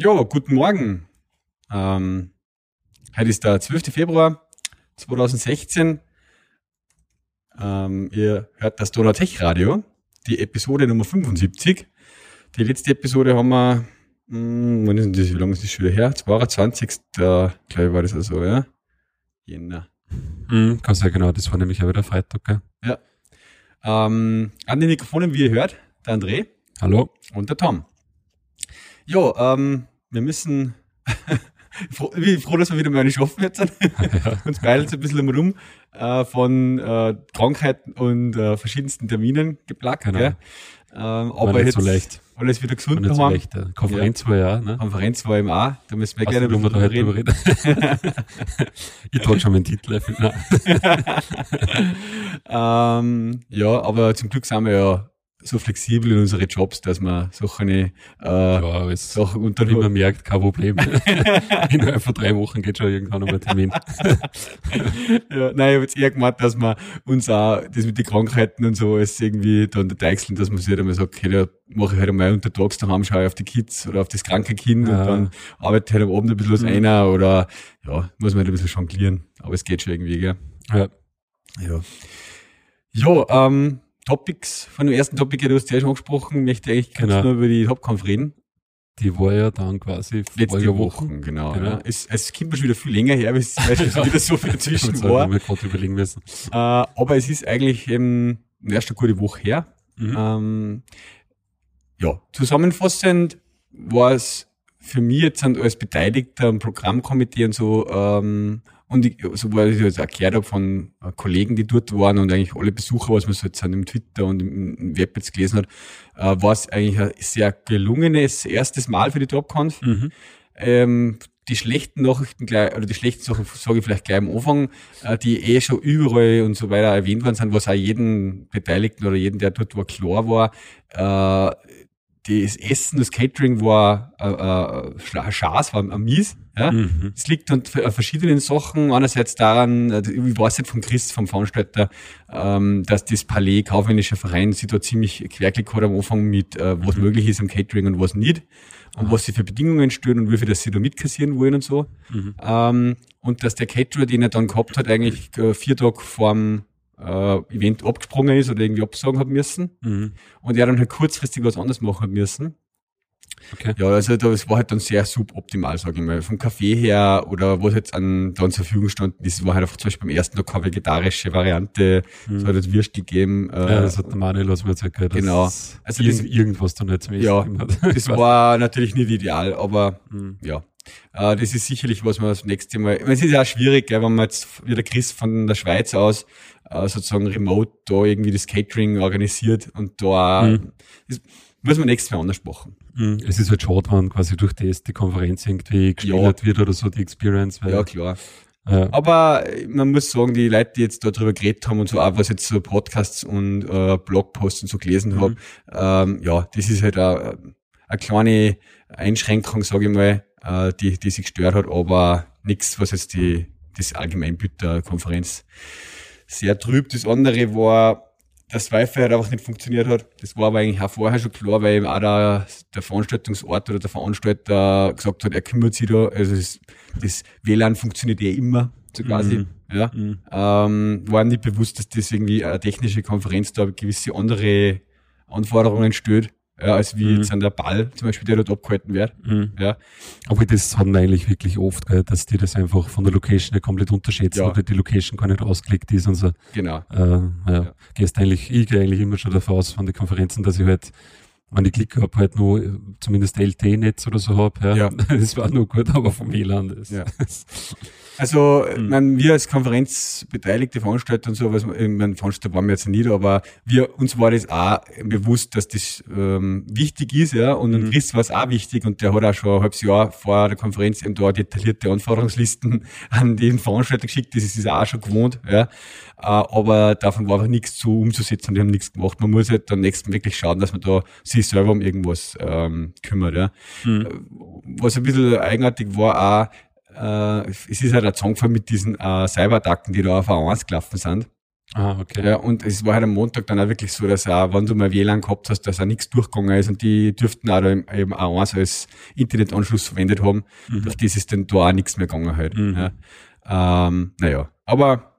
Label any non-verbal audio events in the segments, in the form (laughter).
Ja, guten Morgen. Ähm, heute ist der 12. Februar 2016. Ähm, ihr hört das Donau-Tech Radio, die Episode Nummer 75. Die letzte Episode haben wir, mh, hm, wann ist denn das, wie lange ist das schon wieder her? 22. glaube ich, war das also, ja? Jänner. Mhm, sein, genau, das war nämlich auch wieder Freitag, gell? Ja. Ähm, an den Mikrofonen, wie ihr hört, der André. Hallo. Und der Tom. Ja, ähm, wir müssen, (laughs) ich bin froh, dass wir wieder mal eine schaffen jetzt. (laughs) Uns beide ein bisschen rum äh, von äh, Krankheiten und äh, verschiedensten Terminen geplagt. Genau. Gell? Ähm, aber jetzt so leicht. alles wieder gesund war so leicht. Konferenz ja. war ja. Ne? Konferenz war im A, da müssen wir Hast gerne drüber reden. reden. (laughs) ich trage schon meinen Titel. ähm, ja, aber zum Glück sind wir ja so flexibel in unsere Jobs, dass man Sachen, äh, ja, Sachen unter wie man merkt, kein Problem. (laughs) (laughs) Innerhalb von drei Wochen geht schon irgendwann um einen Termin. (laughs) ja, nein, ich habe jetzt eher gemeint, dass man uns auch das mit den Krankheiten und so ist irgendwie da unterteichseln, dass man sich halt einmal sagt, okay, da mache ich halt einmal untertags daheim, schaue ich auf die Kids oder auf das kranke Kind ja. und dann arbeite ich halt am Abend ein bisschen was mhm. einer oder ja, muss man halt ein bisschen jonglieren. Aber es geht schon irgendwie, gell? Ja. Ja. Ja, ähm, Topics, von dem ersten Topic, du hast ja schon angesprochen, möchte ich eigentlich genau. nur über die Topkampf reden. Die war ja dann quasi letzte Woche, Wochen, genau. genau. Ja. Es, es kommt schon wieder viel länger her, weil es ja. wieder so viel (laughs) dazwischen war. Wir gerade überlegen müssen. Äh, aber es ist eigentlich ähm, erst eine gute Woche her. Mhm. Ähm, ja, zusammenfassend war es für mich jetzt als Beteiligter am Programmkomitee und so ähm, und ich, so war ich jetzt erklärt habe von äh, Kollegen, die dort waren und eigentlich alle Besucher, was man so jetzt an dem Twitter und im, Web jetzt gelesen hat, äh, war es eigentlich ein sehr gelungenes erstes Mal für die TopConf. Mhm. Ähm, die schlechten Nachrichten gleich, oder die schlechten Sachen sage ich vielleicht gleich am Anfang, äh, die eh schon überall und so weiter erwähnt worden sind, was auch jeden Beteiligten oder jeden, der dort war, klar war. Das Essen, das Catering war äh, äh, Schaß, war mies. Ja? Mhm. Es liegt an verschiedenen Sachen. Einerseits daran, äh, ich weiß nicht vom Chris, vom Veranstalter, ähm, dass das Palais kaufmännischer Verein sich da ziemlich querklick hat am Anfang mit, äh, was mhm. möglich ist am Catering und was nicht. Und Aha. was sie für Bedingungen stören und wie viel das sie da mitkassieren wollen und so. Mhm. Ähm, und dass der Caterer, den er dann gehabt hat, eigentlich äh, vier Tage vorm äh, Event abgesprungen ist oder irgendwie absagen hat müssen. Mhm. Und er dann halt kurzfristig was anderes machen hat müssen. Okay. Ja, also das war halt dann sehr suboptimal, sage ich mal. Vom Kaffee her oder was jetzt an, dann zur Verfügung stand, das war halt einfach zum Beispiel beim ersten Tag keine vegetarische Variante, mhm. es hat jetzt Würst gegeben. Äh, ja, das hat der Manuel aus mir erzählt, genau. Also das, irgendwas da nicht zum Essen ja, (laughs) das war natürlich nicht ideal, aber mhm. ja. Äh, das ist sicherlich was man das nächste Mal, es ist ja auch schwierig, gell, wenn man jetzt wie der Chris von der Schweiz aus äh, sozusagen remote da irgendwie das Catering organisiert und da mhm. das muss man nächstes Mal anders machen. Mhm. Es ist halt schade, wenn quasi durch das die Konferenz irgendwie gespielt ja. wird oder so die Experience. Weil, ja, klar. Ja. Aber man muss sagen, die Leute, die jetzt darüber geredet haben und so, auch was jetzt so Podcasts und äh, Blogposts und so gelesen mhm. habe, ähm, ja, das ist halt eine, eine kleine Einschränkung, sage ich mal, äh, die, die sich gestört hat, aber nichts, was jetzt die das Allgemeinbild der Konferenz sehr trüb. Das andere war, dass Wi-Fi halt einfach nicht funktioniert hat. Das war aber eigentlich auch vorher schon klar, weil eben auch der, der Veranstaltungsort oder der Veranstalter gesagt hat, er kümmert sich da. Also das, das WLAN funktioniert eh immer, so quasi. Mhm. Ja. Mhm. Ähm, war nicht bewusst, dass das irgendwie eine technische Konferenz da gewisse andere Anforderungen stellt ja, als wie mhm. jetzt an der Ball zum Beispiel, der dort abgehalten wird. Mhm. Ja. Aber das haben wir eigentlich wirklich oft, gell, dass die das einfach von der Location her komplett unterschätzen ja. oder die Location gar nicht ausgelegt ist und so. Genau. Äh, ja. ja. Gehst eigentlich, ich gehe eigentlich immer schon davon aus von den Konferenzen, dass ich halt wenn ich Glück habe, halt nur zumindest LTE-Netz oder so habe. Ja. ja. (laughs) Das war nur gut, aber vom WLAN. Das, ja. Also, mhm. man, wir als Konferenzbeteiligte Veranstalter und so, was, ich meine, Veranstalter waren wir jetzt nicht, aber wir, uns war das auch bewusst, dass das ähm, wichtig ist, ja, und mhm. Chris war es auch wichtig und der hat auch schon ein halbes Jahr vor der Konferenz eben da detaillierte Anforderungslisten (laughs) an den Veranstalter geschickt, das ist auch schon gewohnt, ja, äh, aber davon war einfach nichts zu umzusetzen die haben nichts gemacht. Man muss halt dann nächsten wirklich schauen, dass man da sich selber um irgendwas ähm, kümmert, ja. Mhm. Was ein bisschen eigenartig war auch, äh, es ist halt ein Songfall mit diesen äh, Cyberattacken, die da auf A1 gelaufen sind. Ah, okay. Ja, und es war halt am Montag dann auch wirklich so, dass auch, wenn du mal WLAN gehabt hast, dass auch nichts durchgegangen ist und die dürften auch eben A1 als Internetanschluss verwendet haben. Mhm. Durch das ist dann da auch nichts mehr gegangen halt. Mhm. Ja. Ähm, naja, aber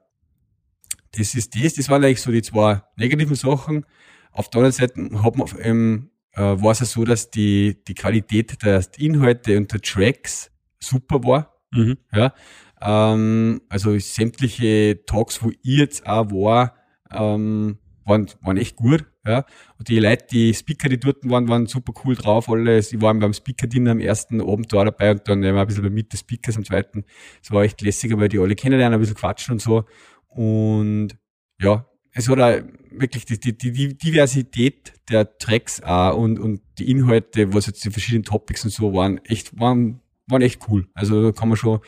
das ist das, das waren eigentlich so die zwei negativen Sachen. Auf der anderen Seite hat man, ähm, äh, war es ja so, dass die, die Qualität der Inhalte und der Tracks super war. Mhm. Ja, ähm, also sämtliche Talks, wo ich jetzt auch war, ähm, waren, waren echt gut. Ja. Und die Leute, die Speaker, die dort waren, waren super cool drauf. Alle, sie waren beim Speaker-Dinner am ersten Abend da dabei und dann immer ein bisschen mit des Speakers am zweiten. Es war echt lässiger, weil die alle kennenlernen, ein bisschen quatschen und so. Und ja, es hat auch wirklich die, die, die Diversität der Tracks auch und, und die Inhalte, was jetzt die verschiedenen Topics und so waren, echt, waren, waren echt cool. Also da kann man schon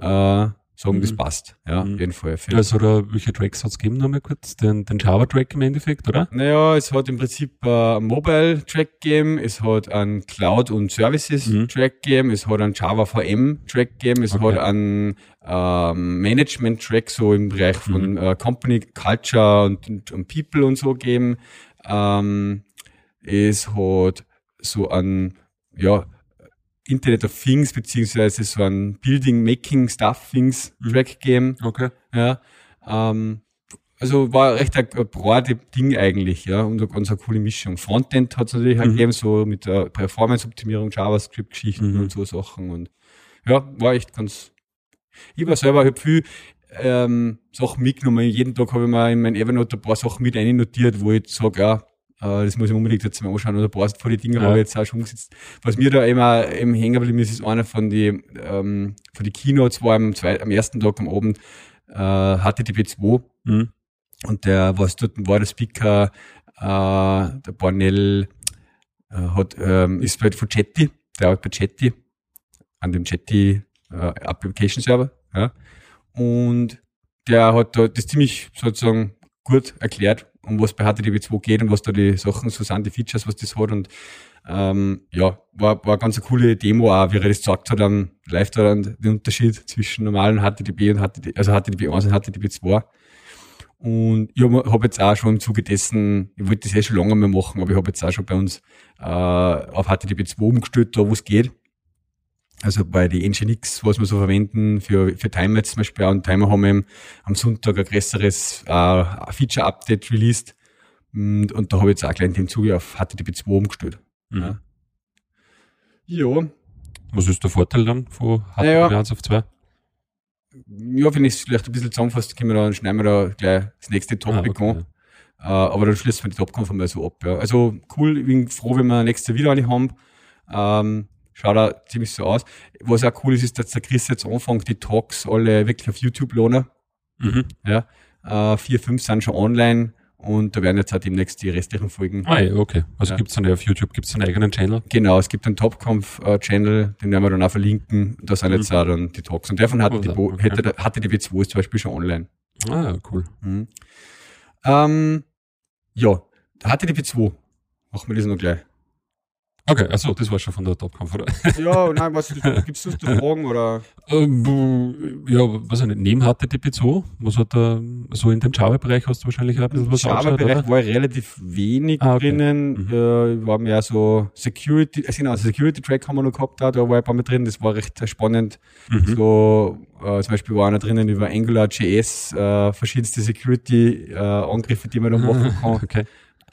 äh, sagen, das Mhm. passt. Ja, Mhm. auf jeden Fall. Für- Also, oder welche Tracks hat's gegeben, nochmal kurz? Den, den Java-Track im Endeffekt, oder? Naja, es hat im Prinzip äh, einen Mobile-Track gegeben, es hat einen Cloud- und Mhm. Services-Track gegeben, es hat einen Java VM-Track gegeben, es Okay. hat einen ähm, Management-Track so im Bereich von Mhm. äh, Company Culture und, und, und People und so gegeben. Ähm, es hat so einen, ja, Internet of Things, beziehungsweise so ein Building, Making Stuff Things Mhm. Track gegeben. Okay. Ja, ähm, also war recht ein, ein broade Ding eigentlich, ja, und eine ganz eine coole Mischung. Frontend hat es natürlich Mhm. gegeben, so mit der Performance-Optimierung, JavaScript-Geschichten Mhm. und so Sachen und ja, war echt ganz, ich war selber, ich hab viel ähm, Sachen mitgenommen. Jeden Tag habe ich mir in mein Evernote ein paar Sachen mit einnotiert, wo ich sage, ja, das muss ich unbedingt jetzt mal anschauen. Oder ein paar von die Dinge Ja. habe ich jetzt auch schon umgesetzt. Was mir da immer eben hängen geblieben ist, ist einer von die, ähm, von die Keynotes war am, zweiten, am ersten Tag am Abend äh, HTTP2 Mhm. und der, was dort war, der Speaker, äh, der Bornell, äh, hat, ähm, ist bei von Chatty, der arbeitet bei Chatty, an dem Chatty äh, Application Server, ja. Und der hat da das ziemlich sozusagen gut erklärt, um was bei HTTP2 geht und was da die Sachen so sind, die Features, was das hat und ähm, ja, war, war ganz coole Demo auch, wie er das gesagt hat, am live da dann den Unterschied zwischen normalen HTTP und HTTP, also HTTP 1 und HTTP 2. Und ich habe hab jetzt auch schon im Zuge dessen, ich wollte das eh schon lange mal machen, aber ich habe jetzt auch schon bei uns äh, auf HTTP 2 umgestellt, da wo es geht. Also bei die Nginx, was wir so verwenden für, für Timer zum Beispiel, auch. und Timer haben wir am Sonntag ein größeres äh, Feature-Update released. Und, und da habe ich jetzt auch gleich in dem Zuge auf HTTP 2 umgestellt. Mhm. Ja. Ja, Was ist der Vorteil dann von HTTP Naja. 1 auf 2? ja, wenn ich es vielleicht ein bisschen zusammenfasse, können wir da, schneiden wir da gleich das nächste Topic Ah, okay. an. Äh, aber dann schließen wir die Topcon mal so ab. Ja. Also cool, ich bin froh, wenn wir nächste wieder eine haben. Ähm, schaut auch ziemlich so aus. Was auch cool ist, ist, dass der Chris jetzt anfängt, die Talks alle wirklich auf YouTube lohnen. Mhm. Ja. Äh, vier, fünf sind schon online und da werden jetzt halt demnächst die restlichen Folgen. Ah, ja, okay. Also Ja. gibt's dann auf YouTube, gibt's einen eigenen Channel? Genau, es gibt einen Topkampf-Channel, den werden wir dann auch verlinken. Da sind jetzt auch dann die Talks. Und der von HTTP, Oh, okay. hätte, HTTP2 ist zum Beispiel schon online. Ah, cool. Mhm. Ähm, ja, HTTP2. Machen wir das noch gleich. Okay, also das war schon von der Topkampf, oder? (laughs) Ja, nein, was gibt's noch Fragen oder? (laughs) Ähm, ja, was nicht, neben HTTP 2, was hat da, so in dem Java-Bereich hast du wahrscheinlich auch ein bisschen was angeschaut, Java-Bereich war relativ wenig Ah, okay. drinnen. Mhm. Äh, war mehr so Security, also genau, Security Track haben wir noch gehabt, da, da war ein paar mit drin, das war recht äh, spannend. Mhm. So, äh, zum Beispiel war einer drinnen über AngularJS, äh, verschiedenste Security-Angriffe, die man da (laughs) machen kann. Okay.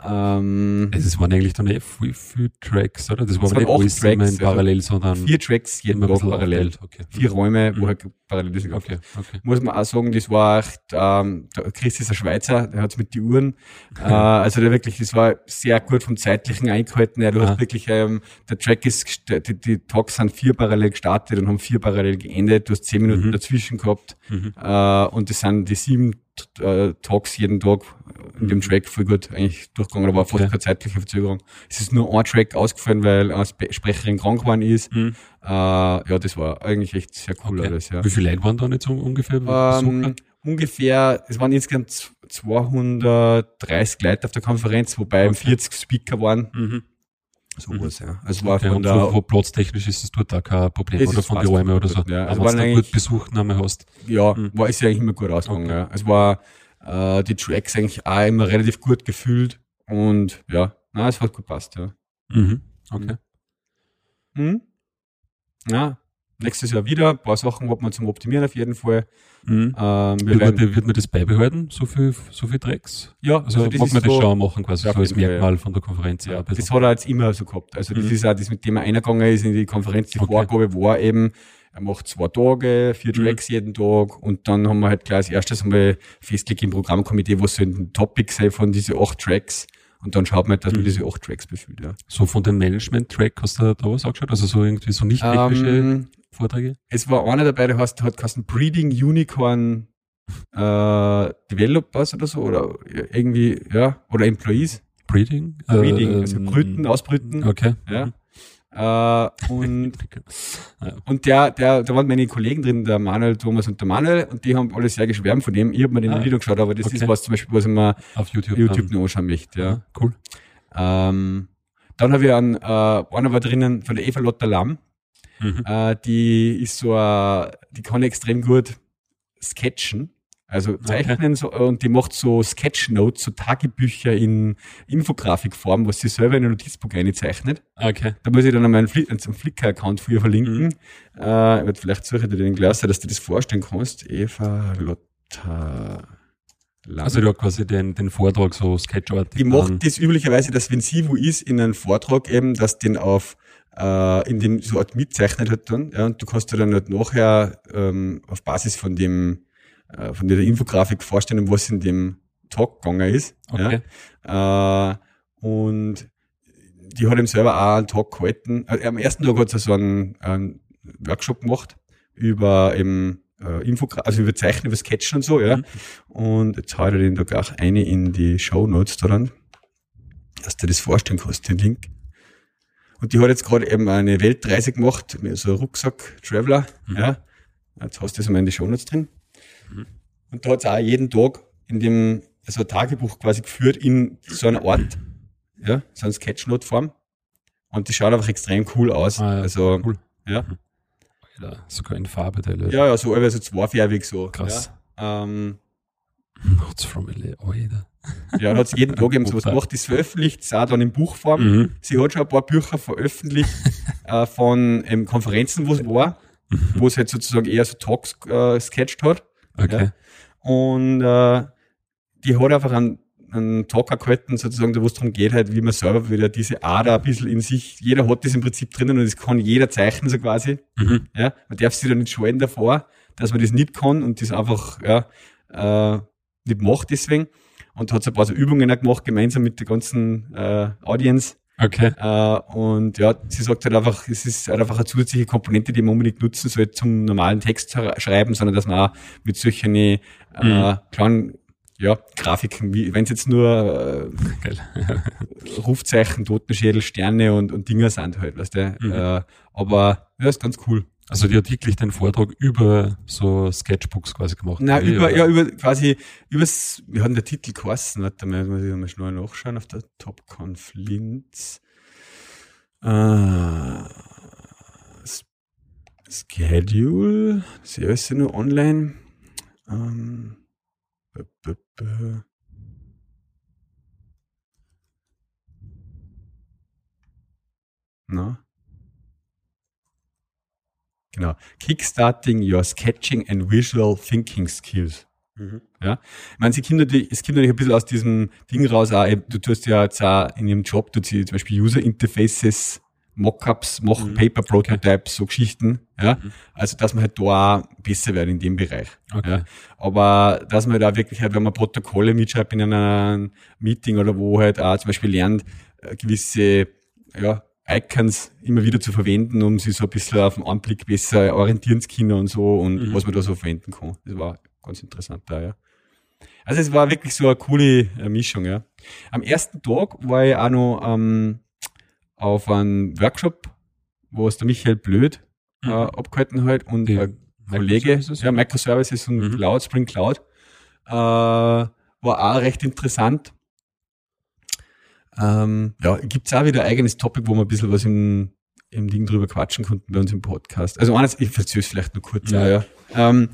Ähm, Es waren eigentlich dann eh viel, viel Tracks, oder? Das nicht waren acht alles immer in Tracks, also parallel, sondern vier Tracks jeden Tag parallel. Okay. Vier Räume, wo Mhm. halt parallel sind. Okay, okay. muss man auch sagen, das war echt, ähm, der Chris ist ein Schweizer, der hat's mit die Uhren, (laughs) äh, also der wirklich, das war sehr gut vom zeitlichen eingehalten, ja, du Ah. hast wirklich, ähm, der Track ist, die, die Talks sind vier parallel gestartet und haben vier parallel geendet, du hast zehn Minuten Mhm. dazwischen gehabt, Mhm. äh, und das sind die sieben äh, Talks jeden Tag in dem Track voll gut eigentlich durchgegangen, da war fast Mhm. Okay. keine zeitliche Verzögerung. Es ist nur ein Track ausgefallen, weil eine Sprecherin krank geworden ist, Mhm. äh, ja, das war eigentlich echt sehr cool Okay. alles, ja. Wie viele Leute waren da nicht so ungefähr? Ähm, ungefähr, es waren insgesamt 230 Leute auf der Konferenz, wobei Okay. 40 Speaker waren. Mhm. Sowas, mhm. ja. Also war okay, von der, so, platztechnisch ist es dort auch kein Problem, oder von den Räumen oder so. Ja, also wenn du gut Besuchnahme hast. Ja, mhm. war ist ja eigentlich immer gut ausgegangen, okay. ja. Es war, äh, die Tracks eigentlich auch immer relativ gut gefühlt und ja, na, es hat gut passt, ja. Mhm. Okay. Mhm. Ja, nächstes Jahr wieder. Ein paar Sachen hat man zum Optimieren auf jeden Fall. Mhm. Ähm, wird, werden, man, wird man das beibehalten, so viel, so viel Drecks? Ja, also, also das man das so, schon machen, quasi so als Merkmal ja. von der Konferenz. Ja, das hat er jetzt immer so gehabt. Also das mhm. ist auch das, mit dem er eingegangen ist in die Konferenz. Die okay. Vorgabe war eben, er macht zwei Tage, vier mhm. Tracks mhm. jeden Tag und dann haben wir halt gleich als erstes einmal festgelegt im Programmkomitee, was so ein Topic sei von diesen acht Tracks. Und dann schaut man halt, dass man mhm. diese acht Tracks befüllt, ja. So von dem Management-Track hast du da was angeschaut? Also so irgendwie so nicht technische ähm, Vorträge? Es war einer dabei, der heißt, hat geheißen Breeding Unicorn äh, Developers oder so, oder irgendwie, ja, oder Employees. Breeding? Breeding, äh, also Brüten, Ausbrüten. Okay. Ja. Äh, und, (laughs) und der, der, da waren meine Kollegen drin, der Manuel, Thomas und der Manuel, und die haben alle sehr geschwärmt von dem. Ich habe mir den ah, Video geschaut, aber das okay. ist was zum Beispiel, was ich mir auf YouTube, YouTube noch anschauen möchte. Ja. Ah, cool. Ähm, dann habe ich einen, äh, einer war drinnen von der Eva Lotta Lamm. Mhm. Äh, die ist so, äh, die kann extrem gut sketchen. Also zeichnen okay. so, und die macht so Sketchnotes, so Tagebücher in Infografikform, was sie selber in ein Notizbuch einzeichnet. Okay. Da muss ich dann meinen Fli Flickr-Account für ihr verlinken. Mhm. Äh, vielleicht suche ich dir den gleich, dass du das vorstellen kannst. Eva Lotta. Lang. Also du hast quasi den, den Vortrag so sketchartig. Die macht das üblicherweise, dass wenn sie wo ist in einem Vortrag eben, dass den auf äh, in dem so Art mitzeichnet hat dann, ja, und du kannst dir dann halt nachher ähm, auf Basis von dem äh, von der Infografik vorstellen, was in dem Talk gegangen ist. Okay. Ja. Äh, und die hat ihm selber auch einen Talk gehalten. Also, am ersten Tag hat sie so einen, einen Workshop gemacht über eben äh, Infografik, also über Zeichnen, über Sketchen und so, ja. Mhm. Und jetzt haut er den da gleich eine in die Show Notes dran, dass du das vorstellen kannst, den Link. Und die hat jetzt gerade eben eine Weltreise gemacht, mit so einem Rucksack, Traveler, mhm. ja. Jetzt hast du das mal in die Show Notes drin. Mhm. Und da hat es auch jeden Tag in dem, also ein Tagebuch quasi geführt in so einer Art, ja, so eine Sketchnote-Form. Und die schaut einfach extrem cool aus. Ah, ja, also, cool. ja. Mhm. Alter, sogar in Farbe teilweise. Ja, ja, so, also zweifärbig so. Krass. Ja. Ähm, Notes from LA, Alter. Ja, dann hat sie jeden Tag eben sowas gemacht. Das veröffentlicht sie auch dann in Buchform. Mhm. Sie hat schon ein paar Bücher veröffentlicht (laughs) äh, von ähm, Konferenzen, wo es war, mhm. wo es halt sozusagen eher so Talks äh, sketcht hat. Okay. Ja. Und äh, die hat einfach einen, einen Talker gehalten, sozusagen, wo es darum geht, halt, wie man selber wieder diese Ader ein bisschen in sich, jeder hat das im Prinzip drinnen und das kann jeder zeichnen, so quasi. Mhm. Ja, man darf sich da nicht scheuen davor, dass man das nicht kann und das einfach, ja, äh, nicht macht deswegen. Und hat so ein paar so Übungen auch gemacht, gemeinsam mit der ganzen äh, Audience. Okay. Äh, und ja, sie sagt halt einfach, es ist halt einfach eine zusätzliche Komponente, die man unbedingt nutzen soll zum normalen Text schreiben, sondern dass man auch mit solchen äh, mhm. kleinen ja, Grafiken, wie wenn es jetzt nur äh, Rufzeichen, Totenschädel, Sterne und, und Dinger sind halt, weißt du. Mhm. Äh, aber ja, ist ganz cool. Also die hat wirklich den Vortrag über so Sketchbooks quasi gemacht. Nein, über, ja, über quasi, übers, wir hatten der Titel geheißen, warte mal, muss ich mal schnell nachschauen auf der TopConf Linz. Äh, Schedule, das ist alles nur online. Ähm, b -b -b Na? Genau. Kickstarting your sketching and visual thinking skills. Mhm. Ja. Ich meine, sie kommt natürlich, es kommt natürlich ein bisschen aus diesem Ding raus, auch, du tust ja jetzt auch in ihrem Job, du sie zum Beispiel User Interfaces, Mockups machen, mhm. Paper Prototypes, okay. so Geschichten, ja. Mhm. Also, dass man halt da auch besser wird in dem Bereich. Okay. Ja. Aber, dass man da wirklich halt, wenn man Protokolle mitschreibt in einem Meeting oder wo halt auch zum Beispiel lernt, äh, gewisse, ja, Icons immer wieder zu verwenden, um sich so ein bisschen auf den Anblick besser orientieren zu können und so und mhm. was man da so verwenden kann. Das war ganz interessant da, ja. Also es war wirklich so eine coole äh, Mischung, ja. Am ersten Tag war ich auch noch ähm, auf einem Workshop, wo es der Michael Blöd äh, mhm. abgehalten hat und Die ein Kollege, ja, Microservices und mhm. Cloud, Spring Cloud, äh, war auch recht interessant. Ähm, ja, gibt's auch wieder ein eigenes Topic, wo wir ein bisschen was im, im Ding drüber quatschen konnten bei uns im Podcast. Also eines, ich verzöge es vielleicht nur kurz. Ja. Auch, ja. Ähm,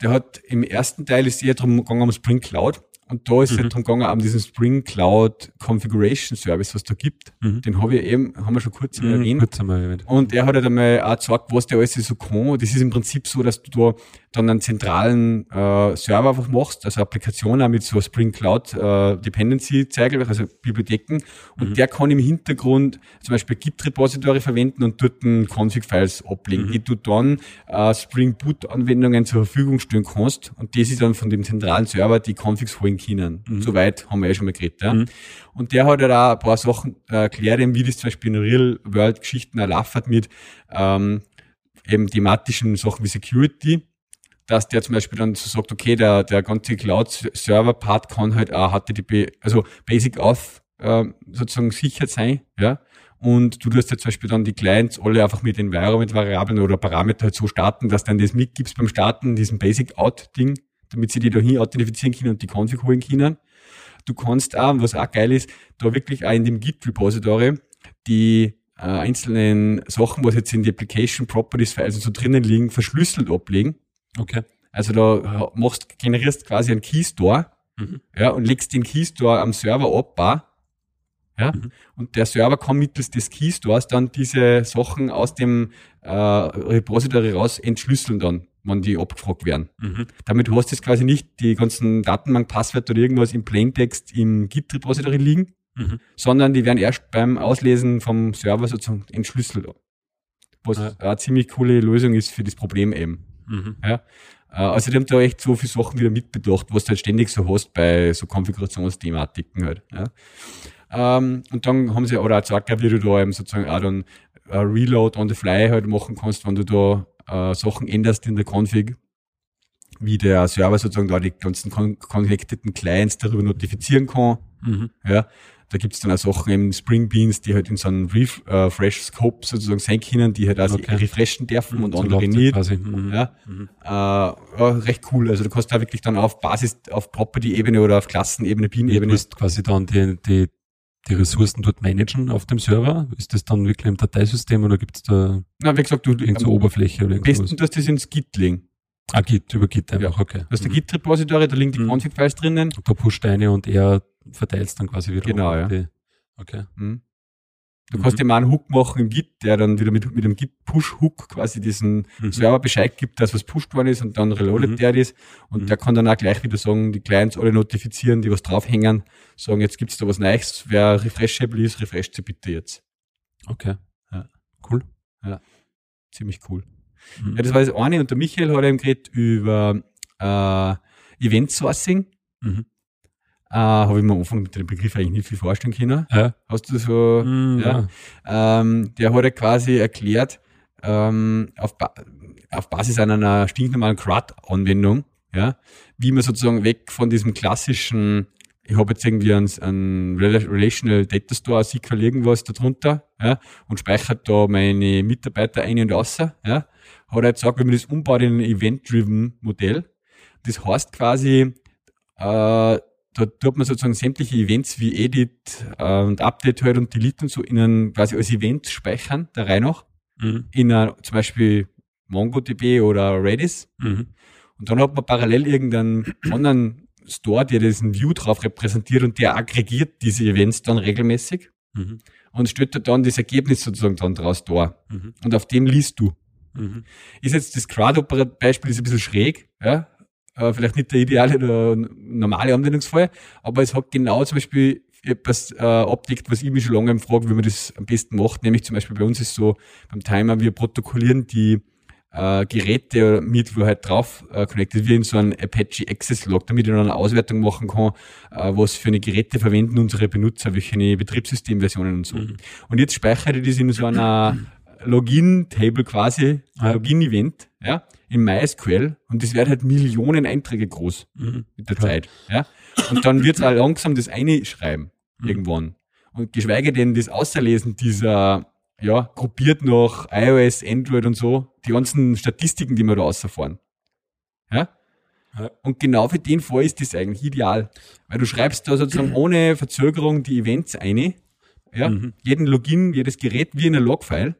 der hat im ersten Teil ist eher drum gegangen um Spring Cloud. Und da ist mhm. es darum gegangen, um diesen Spring Cloud Configuration Service, was da gibt. Mhm. Den habe ich eben, haben wir schon kurz mhm, erwähnt. Kurz einmal erwähnt. Und er hat halt einmal auch gesagt, was der alles so kann. Das ist im Prinzip so, dass du da dann einen zentralen äh, Server einfach machst, also Applikationen mit so Spring Cloud äh, Dependency Zeigel, also Bibliotheken. Und mhm. der kann im Hintergrund zum Beispiel Git Repository verwenden und dort Config Files ablegen, mhm. die du dann äh, Spring Boot Anwendungen zur Verfügung stellen kannst. Und das ist dann von dem zentralen Server die Configs holen können. Mhm. Soweit haben wir eh schon mal geredet. Ja. Mhm. Und der hat halt auch ein paar Sachen äh, erklärt, wie das zum Beispiel in Real-World-Geschichten erlaubt mit ähm, eben thematischen Sachen wie Security, dass der zum Beispiel dann so sagt, okay, der, der ganze Cloud-Server-Part kann halt auch HTTP, also Basic Auth äh, sozusagen sicher sein, ja. Und du tust ja zum Beispiel dann die Clients alle einfach mit Environment-Variablen oder Parameter halt so starten, dass dann das mitgibst beim Starten, diesem Basic-Out-Ding, damit sie die dahin authentifizieren können und die Config holen können. Du kannst auch, was auch geil ist, da wirklich auch in dem Git-Repository die äh, einzelnen Sachen, was jetzt in die Application Properties Files und so drinnen liegen, verschlüsselt ablegen. Okay. Also da machst, generierst quasi einen Keystore, mhm. ja, und legst den Keystore am Server ab, ja, mhm. und der Server kann mittels des Keystores dann diese Sachen aus dem äh, Repository raus entschlüsseln dann wenn die abgefragt werden. Mhm. Damit hast du jetzt quasi nicht die ganzen Datenbank-Passwörter oder irgendwas im Plaintext im Git-Repository liegen, mhm. sondern die werden erst beim Auslesen vom Server sozusagen entschlüsselt. Was ja. eine ziemlich coole Lösung ist für das Problem eben. Mhm. Ja. Äh, also die haben da echt so viele Sachen wieder mitbedacht, was du halt ständig so hast bei so Konfigurationsthematiken halt. Ja. Ähm, und dann haben sie oder auch gesagt, wie du da eben sozusagen auch dann Reload on the fly halt machen kannst, wenn du da äh, Sachen änderst in der Config, wie der Server sozusagen da die ganzen con connecteden Clients darüber notifizieren kann. Mhm. Ja, da gibt's dann auch Sachen im Spring Beans, die halt in so einem Refresh Scope sozusagen sein können, die halt auch okay. refreshen dürfen mhm, und so andere nicht. Mhm. Ja, mhm. Äh, ja, recht cool. Also du kannst da wirklich dann auf Basis, auf Property-Ebene oder auf Klassenebene, Bean-Ebene. Du musst quasi dann die, die die Ressourcen dort managen auf dem Server? Ist das dann wirklich im Dateisystem oder gibt es da Na, wie gesagt, du, irgendeine so Oberfläche oder irgendwas? Am besten, dass das ins Git legen. Ah, Git, über Git einfach, ja. okay. Du hast mhm. der Git-Repository, da liegen die mhm. Config-Files drinnen. Und da pusht eine und er verteilt dann quasi wieder. Genau, ja. Die, okay. Mhm. Du mhm. kannst dir mal einen Hook machen im Git, der dann wieder mit, mit dem Git-Push-Hook quasi diesen mhm. Server Bescheid gibt, dass was pusht worden ist und dann reloadet mhm. der das. Und mhm. der kann dann auch gleich wieder sagen, die Clients alle notifizieren, die was draufhängen, sagen, jetzt gibt's da was Neues, wer refreshable ist, refresht sie bitte jetzt. Okay. Ja. Cool. Ja. Ziemlich cool. Mhm. Ja, das war das eine und der Michael hat eben geredet über äh, Event Sourcing. Mhm. Äh, Habe ich mir am Anfang mit dem Begriff eigentlich nicht viel vorstellen können. Ja. Hast du so, mm, ja. ja. Ähm, der hat ja quasi erklärt, ähm, auf, ba auf Basis einer stinknormalen CRUD-Anwendung, ja, wie man sozusagen weg von diesem klassischen, ich habe jetzt irgendwie einen, einen Relational Data Store, SQL irgendwas darunter, ja, und speichert da meine Mitarbeiter ein und außer, ja, hat er gesagt, wenn man das umbaut in ein Event-Driven Modell, das heißt quasi, äh, da tut man sozusagen sämtliche Events wie Edit äh, und Update halt und Delete und so in einen quasi als Event speichern, der Reihe nach, mhm. in einer, zum Beispiel MongoDB oder Redis. Mhm. Und dann hat man parallel irgendeinen (clears throat) anderen Store, der diesen View drauf repräsentiert und der aggregiert diese Events dann regelmäßig mhm. und stellt dann das Ergebnis sozusagen dann draus da. Mhm. Und auf dem liest du. Mhm. Ist jetzt das CRUD-Beispiel ein bisschen schräg, ja, äh, vielleicht nicht der ideale oder normale Anwendungsfall, aber es hat genau zum Beispiel etwas äh, abdeckt, was ich mich schon lange frage, wie man das am besten macht. Nämlich zum Beispiel bei uns ist so beim Timer, wir protokollieren die äh, Geräte mit, wo halt drauf äh, connected wird in so ein Apache Access Log, damit ich dann eine Auswertung machen kann, äh, was für eine Geräte verwenden unsere Benutzer, welche Betriebssystemversionen und so. Mhm. Und jetzt speichere ich das in so einer (clears throat) Login-Table quasi. Login-Event, ja, in MySQL und das wird halt Millionen Einträge groß mhm. mit der Zeit. Ja? Und dann (laughs) wird's auch langsam das eine schreiben mhm. irgendwann. Und geschweige denn das Außerlesen dieser, ja, gruppiert nach iOS, Android und so, die ganzen Statistiken, die wir da außerfahren. Ja? Ja. Und genau für den Fall ist das eigentlich ideal. Weil du schreibst da sozusagen (clears throat) ohne Verzögerung die Events ein. Ja? Mhm. Jeden Login, jedes Gerät wie in einer Logfile.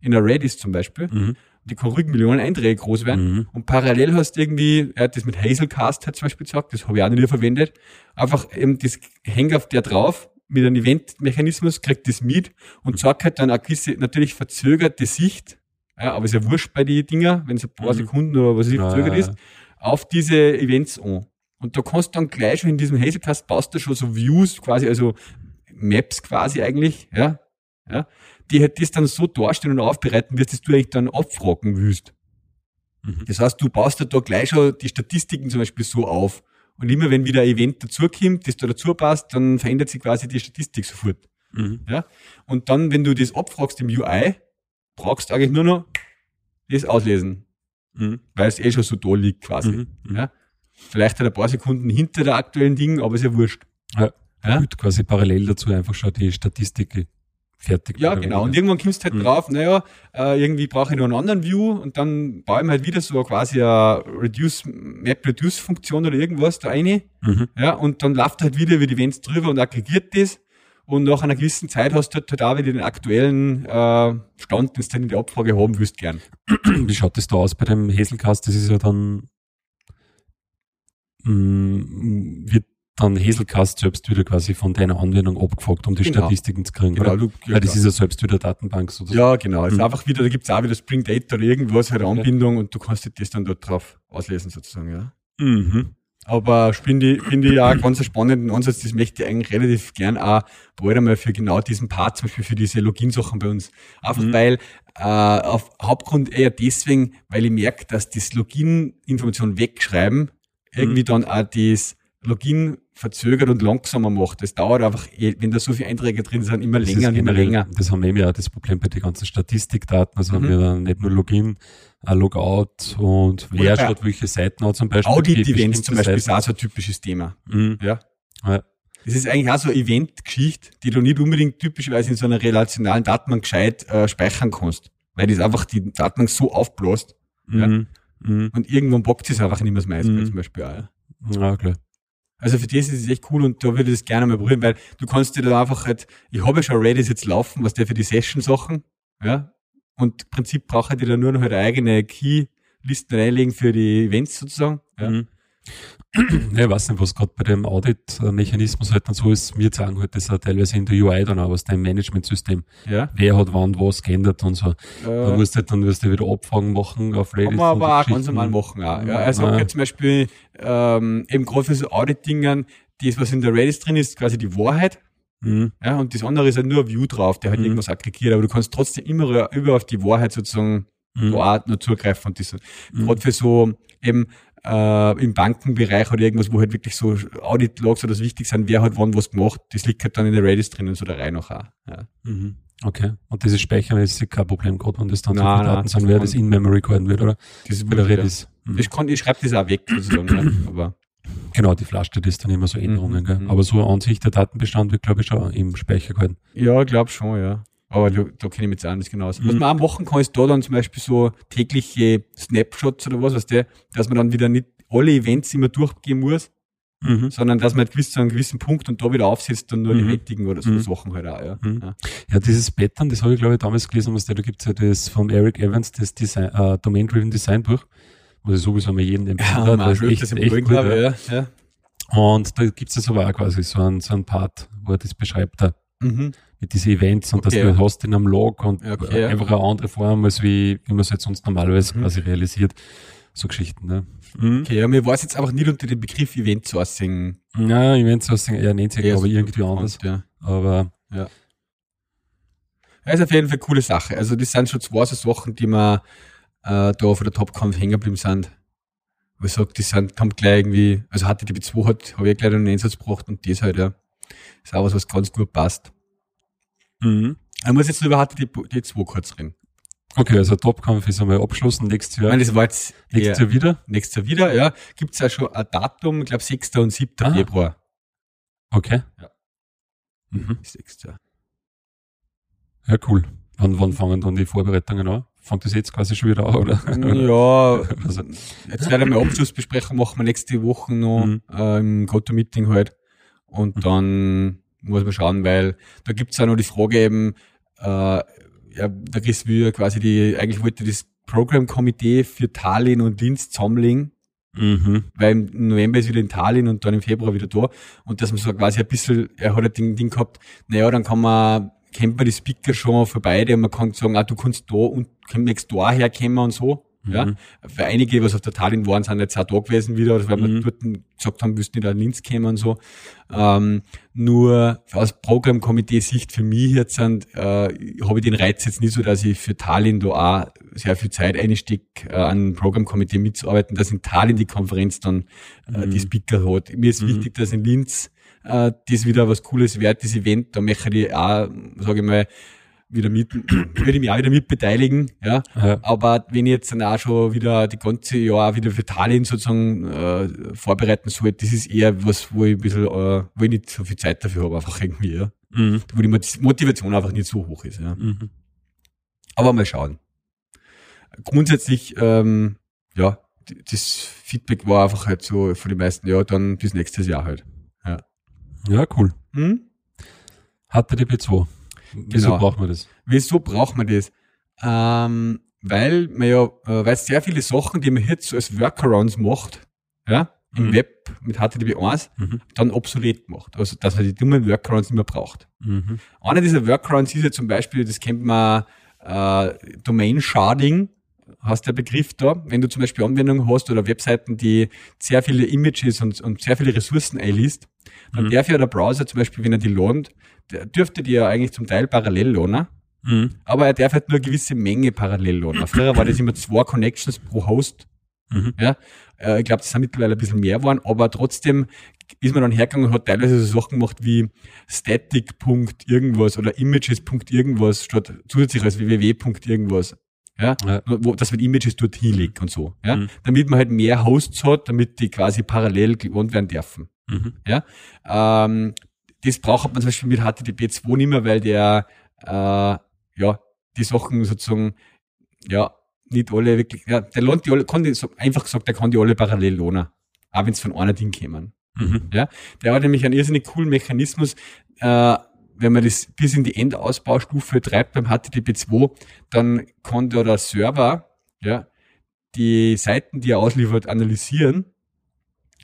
In einer Redis zum Beispiel. Mhm. Die kann ruhig Millionen Einträge groß werden. Mhm. Und parallel hast du irgendwie, er hat das mit Hazelcast hat zum Beispiel gesagt, das habe ich auch nie verwendet. Einfach eben das hängt auf der drauf, mit einem Eventmechanismus kriegt das mit und sagt halt dann eine gewisse, natürlich verzögerte Sicht, ja, aber ist ja wurscht bei den Dinger, wenn es ein paar mhm. Sekunden oder was ich verzögert ist, auf diese Events an. Und da kannst du dann gleich schon in diesem Hazelcast baust du schon so Views quasi, also Maps quasi eigentlich, ja, ja, die halt das dann so darstellen und aufbereiten wirst, dass du eigentlich dann abfragen willst. Mhm. Das heißt, du baust da gleich schon die Statistiken zum Beispiel so auf. Und immer wenn wieder ein Event dazukommt, das da dazu passt, dann verändert sich quasi die Statistik sofort. Mhm. Ja? Und dann, wenn du das abfragst im UI, brauchst du eigentlich nur noch das auslesen. Mhm. Weil es eh schon so da liegt quasi. Mhm. mhm. Ja? Vielleicht hat ein paar Sekunden hinter der aktuellen Ding, aber ist ja wurscht. Ja. Ja? Gut, quasi parallel dazu einfach schon die Statistik fertig. Ja, genau. Und irgendwann kommst du halt mhm. drauf, naja, äh, irgendwie brauche ich noch einen anderen View und dann baue ich mir halt wieder so quasi eine Reduce, Map Reduce Funktion oder irgendwas da rein. Mhm. Ja, und dann läuft halt wieder über die Events drüber und aggregiert das. Und nach einer gewissen Zeit hast du halt, halt auch wieder den aktuellen äh, Stand, den du dann in der Abfrage haben willst, gern. (clears throat) Wie schaut das da aus bei dem Hazelcast? Das ist ja dann, mh, mm, wird dann Hazelcast selbst wieder quasi von deiner Anwendung abgefragt, um die genau. Statistiken zu kriegen. Genau, du, ja, Weil das ist ja selbst wieder Datenbank sozusagen. Ja, genau. Es mhm. ist einfach wieder, da gibt es auch wieder Spring Data oder irgendwas, halt Anbindung und du kannst das dann dort drauf auslesen sozusagen, ja. Mhm. Aber finde ich, finde ich auch ganz einen spannenden Ansatz. Das möchte ich eigentlich relativ gern auch bald einmal für genau diesen Part, zum Beispiel für diese Login-Sachen bei uns. Einfach mhm. weil, äh, auf Hauptgrund eher deswegen, weil ich merke, dass das Login-Information wegschreiben irgendwie mhm. dann auch das Login verzögert und langsamer macht. Das dauert einfach, wenn da so viele Einträge drin sind, immer länger und immer länger. Das haben wir ja das Problem bei den ganzen Statistikdaten. Also mhm. haben wir dann nicht nur Login, ein Logout und wer schaut welche Seiten an zum Beispiel. Audit-Events zum Beispiel Seiten. ist auch so ein typisches Thema. Mhm. Ja. ja. Das ist eigentlich auch so eine Event-Geschichte, die du nicht unbedingt typischerweise in so einer relationalen Datenbank gescheit äh, speichern kannst. Weil das einfach die Datenbank so aufbläst. Mhm. Ja. Mhm. Und irgendwann bockt es einfach nicht mehr das meiste mhm. zum Beispiel auch. Ja, ja klar. Also für das ist es echt cool und da würde ich das gerne mal probieren, weil du kannst dir da einfach halt, ich habe ja schon Redis jetzt laufen, was der für die Session-Sachen, ja, und im Prinzip brauche ich da nur noch halt eigene Key-Listen reinlegen für die Events sozusagen, ja. Mhm. Ja, ich weiß nicht, was gerade bei dem Audit-Mechanismus halt dann so ist. Wir sagen halt das auch teilweise in der UI dann auch aus deinem Management-System. Ja. Wer hat wann was geändert und so. Äh, da musst du halt dann wirst du wieder Abfragen machen auf Reddit. Kann man aber auch ganz normal machen auch. Ja, also ja. zum Beispiel ähm, eben gerade für so Audit-Dingern, das, was in der Redis drin ist, quasi die Wahrheit. Mhm. Ja, und das andere ist halt nur ein View drauf, der halt mhm. irgendwas aggregiert, aber du kannst trotzdem immer über auf die Wahrheit sozusagen mhm. nur zugreifen und das. Mhm. Gerade für so eben äh, im Bankenbereich oder irgendwas, wo halt wirklich so Audit-Logs oder das wichtig sind, wer hat wann was gemacht, das liegt halt dann in der Redis drinnen, so der Reihe noch auch. Ja. Mhm. Okay. Und dieses Speichern ist kein Problem, gerade wenn das dann nein, so viele Daten sind, wer das in Memory gehalten wird, oder? Das ist bei der Redis. Mhm. Ich, kann, ich schreibe das auch weg, sozusagen, ja. (clears throat) aber. Genau, die flascht das dann immer so Änderungen, mhm. gell? Aber so an sich der Datenbestand wird, glaube ich, schon im Speicher gehalten. Ja, ich glaube schon, ja. Aber da, da kenne ich mich jetzt auch nicht genau aus. Mhm. Was man auch machen kann, ist da dann zum Beispiel so tägliche Snapshots oder was, was der, dass man dann wieder nicht alle Events immer durchgehen muss, mhm. sondern dass man gewiss zu einem gewissen Punkt und da wieder aufsetzt und nur mhm. die heutigen oder so mhm. Sachen halt auch, ja. Mhm. ja. Ja, dieses Pattern, das habe ich glaube ich damals gelesen, was da, da gibt es ja das von Eric Evans, das Design, äh, Domain-Driven Design Buch, was ich sowieso mal jeden empfehlen ja, das ist echt, echt gut, habe, ja. ja. Und da gibt es das aber auch quasi so einen, so einen Part, wo er das beschreibt da. Mhm mit diesen Events und okay. dass du halt hast in einem Log und okay, einfach eine andere Form, als wie, wie man es jetzt sonst normalerweise mhm. quasi realisiert. So Geschichten, ne? Mhm. Okay, ja, mir weiß jetzt einfach nicht unter dem Begriff Event Sourcing. Ja, Event Sourcing, er nennt sich aber irgendwie anders. Ja. Aber, ja. Ja, ist auf jeden Fall eine coole Sache. Also, das sind schon zwei so Sachen, die wir äh, da auf der Topkampf hängen geblieben sind. Wo ich sage, die sind, haben gleich irgendwie, also hatte die B2 hat, habe ich gleich einen Einsatz gebracht und das halt, ja. Ist auch was, was ganz gut passt. Mhm. Ich muss jetzt nur über HTTP2 kurz reden. Okay, also Topkampf ist einmal abgeschlossen, nächstes Jahr. Nein, das war jetzt nächstes Jahr wieder? Nächstes Jahr wieder, ja. Gibt es ja schon ein Datum, ich glaube 6. und 7. Ah. Februar. Okay. Ja. Mhm. 6. Ja, cool. Wann, wann fangen dann die Vorbereitungen an? Fängt das jetzt quasi schon wieder an, oder? Ja, (laughs) also, jetzt werden wir Abschlussbesprechung machen wir nächste Woche noch mhm. äh, im GoTo-Meeting halt. Und mhm. dann muss man schauen, weil da gibt's auch noch die Frage eben, äh, ja, da Chris Wühr quasi die, eigentlich wollte das Programmkomitee für Tallinn und Linz zusammenlegen. Mhm. Weil im November ist wieder in Tallinn und dann im Februar wieder da. Und dass man so quasi ein bisschen, er hat ein Ding, Ding gehabt, naja, dann kann man, kennt man die Speaker schon für beide und man kann sagen, ah, du kannst da und kannst da herkommen und so. Mhm. Ja, für einige, was auf der Tallinn waren, sind jetzt auch da gewesen wieder, weil mhm. wir dort gesagt haben, müssten nicht an Linz kommen und so. Ähm, nur aus Programmkomitee-Sicht für mich jetzt sind, äh, habe ich den Reiz jetzt nicht so, dass ich für Tallinn da auch sehr viel Zeit einstecke, äh, an Programmkomitee mitzuarbeiten, dass in Tallinn die Konferenz dann äh, mhm. die Speaker hat. Mir ist mhm. wichtig, dass in Linz äh, das wieder was Cooles wird, das Event, da möchte ich auch, sage ich mal, wieder mit, (clears throat) würde ich mich auch wieder mit beteiligen, ja. ja. Aber wenn ich jetzt dann auch schon wieder die ganze Jahr wieder für Tallinn sozusagen äh, vorbereiten soll, das ist eher was, wo ich ein bisschen, äh, wo ich nicht so viel Zeit dafür habe, einfach irgendwie, ja. Mhm. Wo die Motivation einfach nicht so hoch ist, ja. Mhm. Aber mal schauen. Grundsätzlich, ähm, ja, das Feedback war einfach halt so von den meisten, ja, dann bis nächstes Jahr halt. Ja, ja cool. Hm? HTTP2. Wieso genau. braucht man das? Wieso braucht man das? Ähm, weil man ja, äh, weil sehr viele Sachen, die man jetzt so als Workarounds macht, ja, im mhm. Web mit HTTP1, mhm. dann obsolet macht. Also, dass man die dummen Workarounds nicht mehr braucht. Mhm. Einer dieser Workarounds ist ja zum Beispiel, das kennt man, äh, Domain Sharding, hast der Begriff da. Wenn du zum Beispiel Anwendungen hast oder Webseiten, die sehr viele Images und, und sehr viele Ressourcen einliest, dann mhm. darf ja der Browser zum Beispiel, wenn er die lohnt, der dürfte die ja eigentlich zum Teil parallel lohnen. Mhm. Aber er darf halt nur eine gewisse Menge parallel lohnen. Früher war das immer zwei Connections pro Host. Mhm. Ja, äh, ich glaube, das sind mittlerweile ein bisschen mehr geworden, aber trotzdem ist man dann hergegangen und hat teilweise so Sachen gemacht wie static. irgendwas oder images. irgendwas statt zusätzlich als www. irgendwas. Ja, ja. Wo, dass man Images dort hinlegt und so. Ja, mhm. damit man halt mehr Hosts hat, damit die quasi parallel gewohnt werden dürfen. Mhm. Ja, ähm, das braucht man zum Beispiel mit HTTP 2 nicht mehr, weil der, äh, ja, die Sachen sozusagen, ja, nicht alle wirklich, ja, der lohnt die alle, kann die, einfach gesagt, der kann die alle parallel lohnen. Auch wenn es von einer Ding kämen. Mhm. Ja, der hat nämlich einen irrsinnig coolen Mechanismus, äh, wenn man das bis in die Endausbaustufe treibt beim HTTP 2, dann kann der, der Server, ja, die Seiten, die er ausliefert, analysieren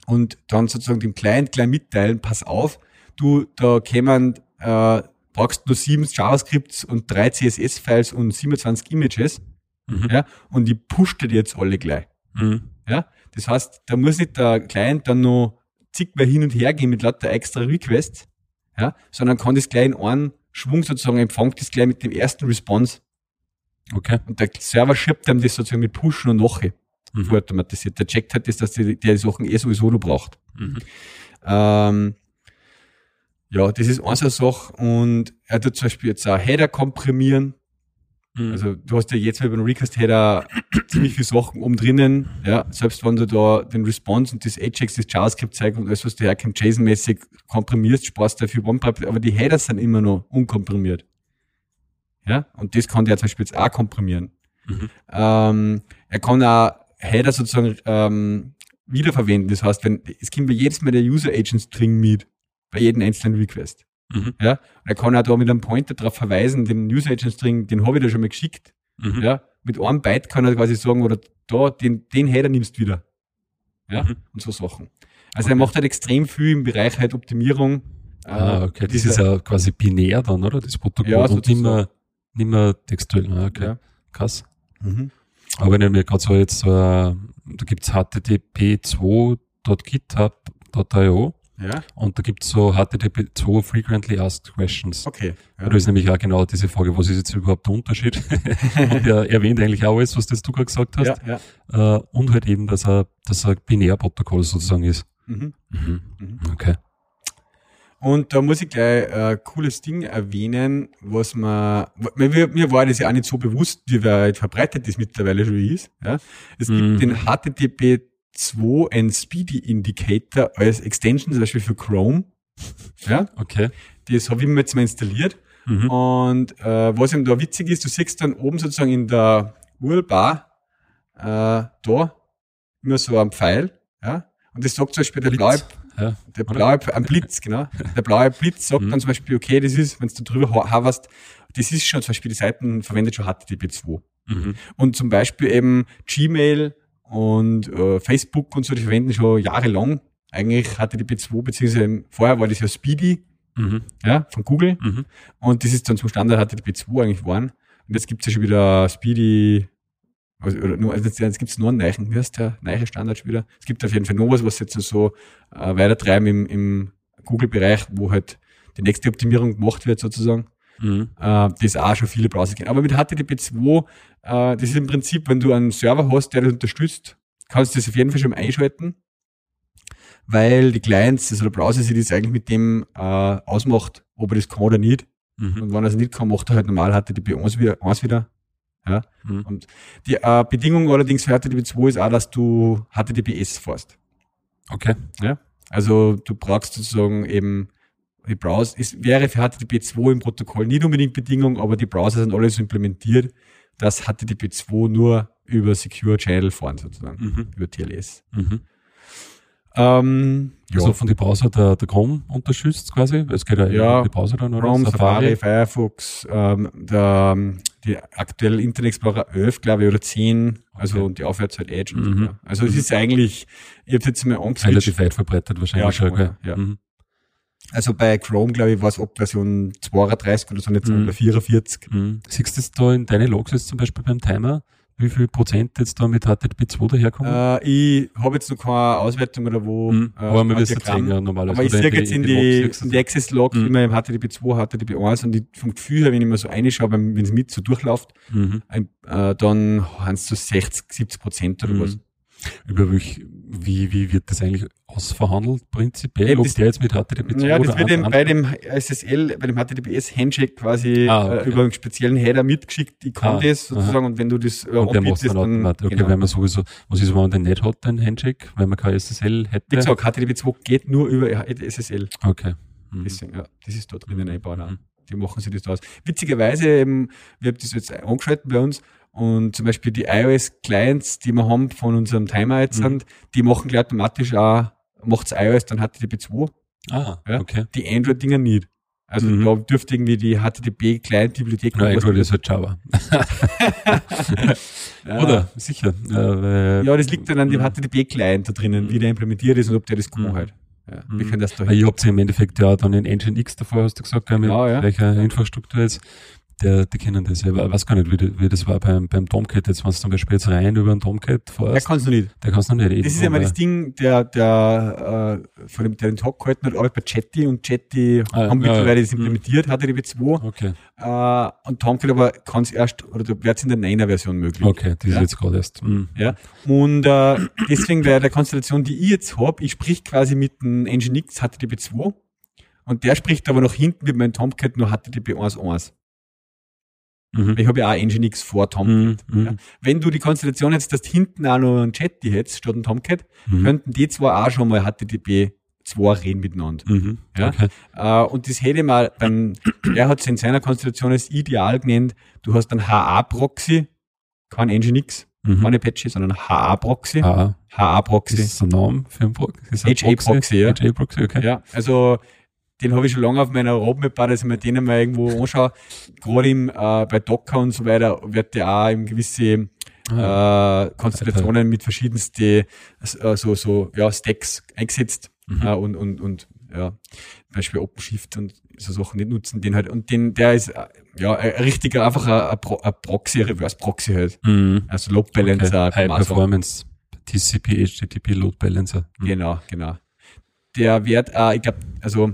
und dann sozusagen dem Client gleich mitteilen, pass auf, du, da kämen, äh, brauchst nur sieben JavaScripts und drei CSS-Files und 27 Images, mhm. ja, und die pusht dir jetzt alle gleich. Mhm. Ja, das heißt, da muss nicht der Client dann noch zigmal hin und her gehen mit lauter extra Requests, ja, sondern kann das gleich in einen Schwung sozusagen empfangt das gleich mit dem ersten Response. Okay. Und der Server schiebt einem das sozusagen mit Pushen und Noche mhm. vorautomatisiert. Der checkt halt das, dass die, die Sachen eh sowieso noch braucht. Mhm. Ähm, ja, das ist eine Sache. Und er tut zum Beispiel jetzt auch Header komprimieren. Mhm. Also du hast ja jetzt bei einem Recast-Header (clears throat) ziemlich viele Sachen oben drinnen. Ja, selbst wenn du da den Response und das Ajax, das JavaScript zeigst und alles, was du herkommt, JSON-mäßig komprimierst, sparst dafür OnePipe, aber die Headers sind immer noch unkomprimiert. Ja, und das kann der zum Beispiel jetzt auch komprimieren. Mhm. Ähm, er kann auch Header sozusagen ähm, wiederverwenden. Das heißt, wenn es kommt bei jedes Mal der User Agent String mit bei jedem einzelnen Request. Mhm. Ja, und er kann auch da mit einem Pointer darauf verweisen, den User Agent String, den habe ich da schon mal geschickt. Mhm. Ja, mit einem Byte kann er quasi sagen, oder da, den, den Header nimmst du wieder. Ja, mhm. und so Sachen. Also okay. er macht halt extrem viel im Bereich halt Optimierung. Ah, okay. Das ist ja quasi binär dann, oder? Das Protokoll ja, und nicht mehr, nicht mehr textuell. Ah, okay. Ja. Krass. Mhm. Aber wenn ich mir gerade so jetzt, äh, da gibt's http2.github.io ja. Und da gibt's so HTTP2 Frequently Asked Questions. Okay. Ja. Da ist nämlich auch genau diese Frage, was ist jetzt überhaupt der Unterschied? (laughs) und er erwähnt eigentlich auch alles, was das du gerade gesagt hast. Ja, ja. Äh, und halt eben, dass er, dass er Binärprotokoll sozusagen ist. Mhm. Mhm. Mhm. Okay. Und da muss ich gleich ein äh, cooles Ding erwähnen, was man, mir, mir war das ja auch nicht so bewusst, wie weit verbreitet das mittlerweile schon ist. Ja. Es gibt mhm. den HTTP 2 ein Speedy Indicator als Extension, zum Beispiel für Chrome. (laughs) Ja. Okay. Das habe ich mir jetzt mal installiert. Mhm. Und äh, was eben da witzig ist, du siehst dann oben sozusagen in der URL-Bar äh, da immer so ein Pfeil, ja, und das sagt zum Beispiel der blaue, ja, der blaue, ein Blitz, genau. Der blaue Blitz sagt mhm. dann zum Beispiel, okay, das ist, wenn du drüber hoverst, das ist schon zum Beispiel, die Seiten verwendet schon HTTP2. Mhm. Und zum Beispiel eben Gmail und äh, Facebook und so, die verwenden schon jahrelang eigentlich HTTP2, beziehungsweise vorher war das ja Speedy, mhm. ja, von Google. Mhm. Und das ist dann zum Standard HTTP2 eigentlich geworden. Und jetzt gibt's ja schon wieder Speedy, also, oder nur, also jetzt gibt's nur einen neuen, wie heißt der neue Standard schon wieder? Es gibt auf jeden Fall noch was, was jetzt so äh, weitertreiben im, im Google-Bereich, wo halt die nächste Optimierung gemacht wird sozusagen. Mhm. Äh, das auch schon viele Browser kennen. Aber mit HTTP2, äh, das ist im Prinzip, wenn du einen Server hast, der das unterstützt, kannst du das auf jeden Fall schon einschalten, weil die Clients, also der Browser sich das eigentlich mit dem äh, ausmacht, ob er das kann oder nicht. Mhm. Und wenn er es nicht kann, macht er halt normal HTTP1 wieder. 1 wieder. Ja. Mhm. Und die äh, Bedingung allerdings für HTTP2 ist auch, dass du HTTPS fährst. Okay. Ja. Also du brauchst sozusagen eben die Browser, es wäre für HTTP2 im Protokoll nicht unbedingt Bedingung, aber die Browser sind alle so implementiert, dass HTTP2 nur über Secure Channel fahren sozusagen, mhm. über TLS. Mhm. Ähm, also ja. von den Browser der, der Chrome unterstützt quasi? Es geht ja, ja die Browser dann, oder? Chrome, Safari, Safari Firefox, ähm, der, die aktuelle Internet Explorer 11, glaube ich, oder 10, also okay. und die aufwärts halt Edge. Mhm. So, also mhm. es ist eigentlich, ich habe jetzt mal angeschaut. Relativ weit verbreitet wahrscheinlich ja, schon, ja. Mhm. Also bei Chrome, glaube ich, war es ab Version 32 oder so, nicht mhm. 44. Mhm. Siehst du das da in deine Logs jetzt zum Beispiel beim Timer? Wie viel Prozent jetzt da mit HTTP2 daherkommen? Äh, ich habe jetzt noch keine Auswertung oder wo. Mhm. Äh, aber man sehen, ja, normalerweise. Aber ich sehe jetzt in die, in die, in die Access Logs mhm. immer im HTTP2, HTTP1 und die, vom Gefühl her, wenn ich mir so reinschaue, wenn es mit so durchläuft, mhm. äh, dann haben es so 60, 70 Prozent oder mhm. was. Über welch, wie, wie wird das eigentlich ausverhandelt prinzipiell? Eben, ob der jetzt mit HTTP2 Ja, das wird eben bei dem SSL, bei dem HTTPS Handshake quasi ah, okay. äh, über einen speziellen Header mitgeschickt. Ich kann ah, das sozusagen aha. und wenn du das äh, und anbietest, dann, dann Okay, genau. wenn man sowieso, was ist, wenn man den nicht hat, den Handshake, wenn man kein SSL hätte? Wie gesagt, HTTP2 geht nur über SSL. Okay. Mhm. Deswegen, ja, das ist dort drinnen einbauen. Mhm. Die machen sich das da aus. Witzigerweise, eben, wir haben das jetzt angeschaltet bei uns, und zum Beispiel die iOS-Clients, die wir haben von unserem Timer jetzt, mhm. sind, die machen gleich automatisch auch, macht's iOS, dann HTTP2. Ah, ja? okay. Die Android-Dinger nicht. Also mhm. da dürfte irgendwie die HTTP-Client-Bibliothek... Ja, Android ist halt Java. (laughs) (laughs) ja. Oder? Sicher. Äh, ja, das liegt dann an dem HTTP-Client da drinnen, wie der implementiert ist und ob der das kann mhm. halt. Ja, wir können das da Weil ihr habt ja im Endeffekt ja dann in Engine X davor, hast du gesagt, mit genau, ja. welcher Infrastruktur jetzt der, die kennen das ja. Ich weiß gar nicht, wie, wie das war beim, beim Tomcat. Jetzt, wenn du zum Beispiel jetzt rein über einen Tomcat fährst. Der kannst du nicht. Der kannst du nicht. Das ist ja mal das Ding, der, der, äh, von dem, der den Talk gehalten hat, arbeitet bei Chatty und Chatty ah, haben ja, mittlerweile ja. das mhm. implementiert, hat HTTP 2. Okay. Äh, und Tomcat aber kann es erst, oder wird es in der 9er Version möglich. Okay, das ja? ist jetzt gerade erst. Mhm. Ja. Und, äh, deswegen wäre der Konstellation, die ich jetzt habe, ich sprich quasi mit dem Nginx HTTP 2 und der spricht aber noch hinten mit meinem Tomcat nur HTTP 1.1. Mhm. Ich habe ja auch Nginx vor Tomcat. Mhm. Ja. Wenn du die Konstellation jetzt, dass hinten auch noch einen Chat die hättest statt ein Tomcat, mhm. könnten die zwar auch schon mal HTTP 2 reden miteinander. Mhm. Ja? Okay. Uh, und das hätte mal beim, er hat es in seiner Konstellation als ideal genannt, du hast einen HA-Proxy, kein Nginx, mhm. keine Apache, sondern HA-Proxy. HA-Proxy. Das ist ein Name für ein Proxy. HA-Proxy, ja. HA-Proxy, okay. Ja, also den habe ich schon lange auf meiner Roadmap, dass ich mir den mal irgendwo anschaue. Gerade im, äh, bei Docker und so weiter wird der auch im gewisse ah, äh, Konstellationen mit verschiedensten äh, so, so ja, Stacks eingesetzt mhm. äh, und, und, und ja, zum Beispiel OpenShift und so Sachen nicht nutzen, den halt, und den, der ist, äh, ja, ein richtiger, einfach ein, ein Proxy, Reverse Proxy halt. Mhm. Also Load Balancer. Okay. High Performance, TCP, HTTP Load Balancer. Mhm. Genau, genau. Der wird, äh, ich glaube, also,